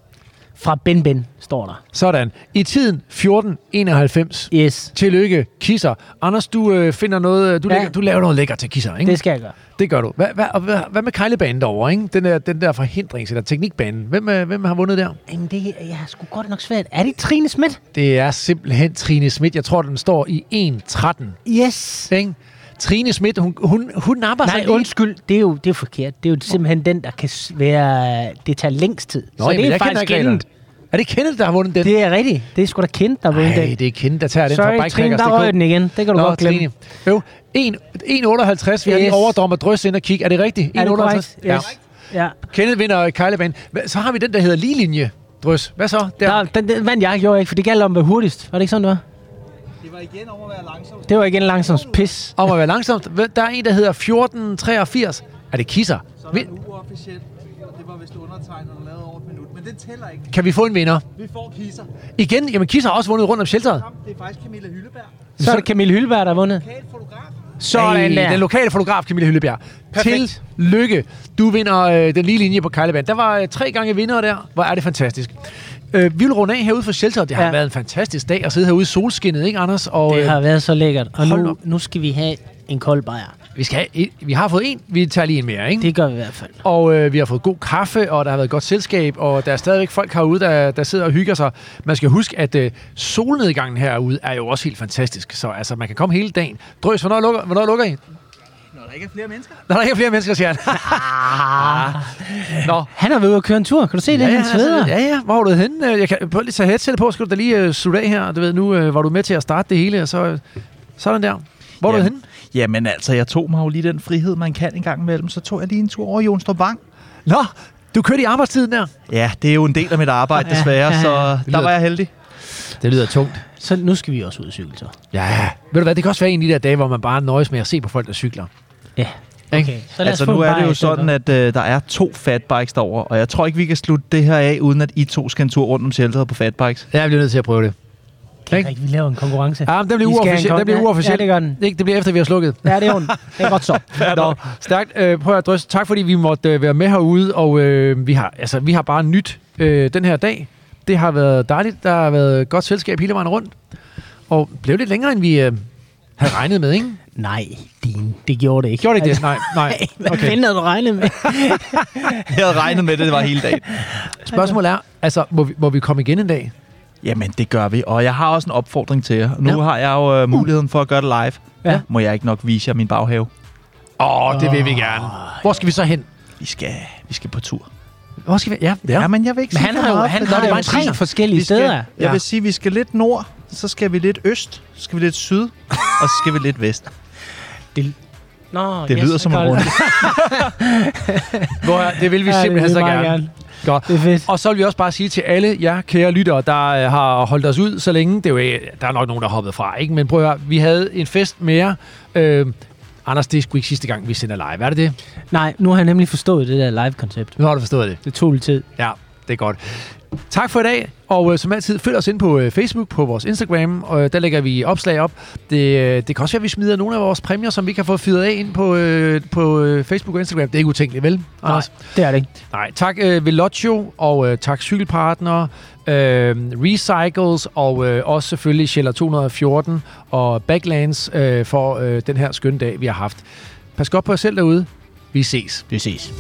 fra Ben Ben, står der. Sådan. I tiden 1491. Yes, Tillykke, Kisser. Anders, du øh, finder noget, du, Ja. lægger, du laver noget lækkert til Kisser, ikke? det skal jeg gøre. Det gør du. Hvad, hvad, og hvad, hvad med kejlebanen derovre, ikke? Den der, den der forhindrings- eller teknikbanen. Hvem, øh, hvem har vundet der? Jamen, det er ja, sgu godt nok svært. Er det Trine Schmidt? Det er simpelthen Trine Schmidt. Jeg tror, den står i 1.13. Yes. Ikke? Trine Schmidt, hun, hun, hun napper sig Nej, lige. undskyld. Det er jo det er forkert. Det er jo simpelthen den, der kan være... Det tager længst tid. Nå, så jamen, det er jeg faktisk. Kenneth. Er det Kenneth, der har vundet den? Det er rigtigt. Det er sgu da Kent, der har vundet Nej, den. det er Kenneth, der tager den fra Sorry, Trine, Bikecrackers.dk. der røg den igen. Det kan du Nå, godt glemme. Jo, 1 1,58. Vi har lige Yes. overdommer drøs ind og kigge. Er det rigtigt? Er det 1,58? korrekt? Ja. Yes. Ja. Kenneth vinder kejlebanen. Så har vi den, der hedder ligelinje. Drøs. Hvad så? Der. Der, den, den vandt jeg gjorde ikke, for det galt om at være hurtigst. Var det ikke sådan, det var? Det var igen om at være langsom. Det var igen langsomt pis. Om at være langsomt. Der er en, der hedder 1483. Er det kisser? Så er der en uofficiel, og det var vist undertegnet, der lavede over et minut. Men den tæller ikke. Kan vi få en vinder? Vi får kisser. Igen, jamen Kisser har også vundet rundt om shelteret. Det er faktisk Camilla Hylleberg. Så er det Camille Hyldberg, der har vundet. Lokal fotograf. Sådan Hey, der. Den lokale fotograf, Camilla Hyllebjerg. Perfekt. Tillykke. Du vinder øh, den lige linje på Kejlebanen. Der var øh, tre gange vinder der. Hvor er det fantastisk. Øh, vi vil runde af herude for Shelter. Det har Ja. været en fantastisk dag at sidde herude i solskinnet, ikke Anders? Og, Det øh, har været så lækkert. Og nu, nu skal vi have en kold bajer. vi, skal have, et- vi har fået en. Vi tager lige en mere, ikke? Det gør vi i hvert fald. Og øh, vi har fået god kaffe, og der har været godt selskab, og der er stadigvæk folk herude, der, der sidder og hygger sig. Man skal huske, at øh, solnedgangen herude er jo også helt fantastisk. Så altså, man kan komme hele dagen. Drøs, hvornår lukker, hvornår lukker I? Ikke er flere mennesker. Når der ikke er flere mennesker, siger han. Nå, Han har været ude at køre en tur. Kan du se det? ja, han ja, sveder. altså, ja, ja, hvor var du henne? Øh, Jeg kan prøve lige tage headset på, skal du da lige uh, slutte af her. Du ved, nu uh, var du med til at starte det hele, og så øh, sådan der. Hvor er du Ja. henne? Jamen altså, jeg tog mig jo lige den frihed, man kan en gang imellem. Så tog jeg lige en tur over i Jonstrup Vang. Nå, du kørte i arbejdstiden der. Ja, det er jo en del af mit arbejde Ja, desværre, ja, ja. så lyder- der var jeg heldig. Det lyder tungt. Så nu skal vi også ud og cykle, så. Ja, ved du hvad, det kan også være en af de der dage, hvor man bare nøjes med at se på folk, der cykler. Ja. Okay, så lad os Altså få nu er det jo sådan, at øh, der er to fatbikes derover, og jeg tror ikke, vi kan slutte det her af, uden at I to skal en tur rundt om shelteret på fatbikes. Ja, jeg bliver nødt til at prøve det. Kan ikke, vi laver en konkurrence? Ja, men den bliver Vi skal have en uofficiel. kon- Den bliver Ja, uofficiel. Ja, det gør den. Ikke, det bliver efter, vi har slukket. Ja, det er ondt. Det er godt så. Nå, stærkt. Øh, prøv at drøse. Tak fordi vi måtte øh, være med herude, og øh, vi, har, altså, vi har bare nyt øh, den her dag. Det har været dejligt. Der har været godt selskab hele vejen rundt. Og blev lidt længere, end vi øh, havde regnet med, ikke? Nej, din, det gjorde det ikke. Gjorde det ikke det? Nej, nej. Hvad Okay. fanden havde du regnet med? Jeg havde regnet med, at det var hele dagen. Spørgsmålet er, altså, må vi, må vi komme igen en dag? Jamen, det gør vi. Og jeg har også en opfordring til jer. Nu Ja. har jeg jo uh, muligheden for at gøre det live. Ja. Må jeg ikke nok vise jer min baghave? Åh, oh, det vil vi gerne. Hvor skal vi så hen? Vi skal, vi skal på tur. Hvor skal vi? Ja, Ja, ja. men jeg vil ikke Men sige han har jo han der jo er tre forskellige Vi skal, steder. Jeg Ja. vil sige, at vi skal lidt nord, så skal vi lidt øst, så skal vi lidt syd, og så skal vi lidt vest. Nå, Det lyder som en runde. Hvor, det vil vi Ja, det simpelthen så gerne. gerne. Godt. Det er fedt. Og så vil vi også bare sige til alle jer kære lyttere, der øh, har holdt os ud så længe. Det er jo, øh, der er nok nogen, der er hoppet fra, ikke? Men prøv at høre, vi havde en fest mere. Øh, Anders, det er sgu ikke sidste gang, vi sender live. Er det det? Nej, nu har jeg nemlig forstået det der live-koncept. Nu har du forstået det. Det tog lidt tid. Ja, det er godt. Tak for i dag, og øh, som altid, følg os ind på øh, Facebook, på vores Instagram, og øh, der lægger vi opslag op. Det, øh, det kan også være, at vi smider nogle af vores præmier, som vi kan få fyret af ind på, øh, på øh, Facebook og Instagram. Det er ikke utænkeligt, vel, Anders? det er det ikke. Nej, tak øh, Velocio, og øh, tak Cykelpartner, øh, Recycles, og øh, også selvfølgelig Scheller 214 og Backlands øh, for øh, den her skønne dag, vi har haft. Pas godt på jer selv derude. Vi ses. Vi ses.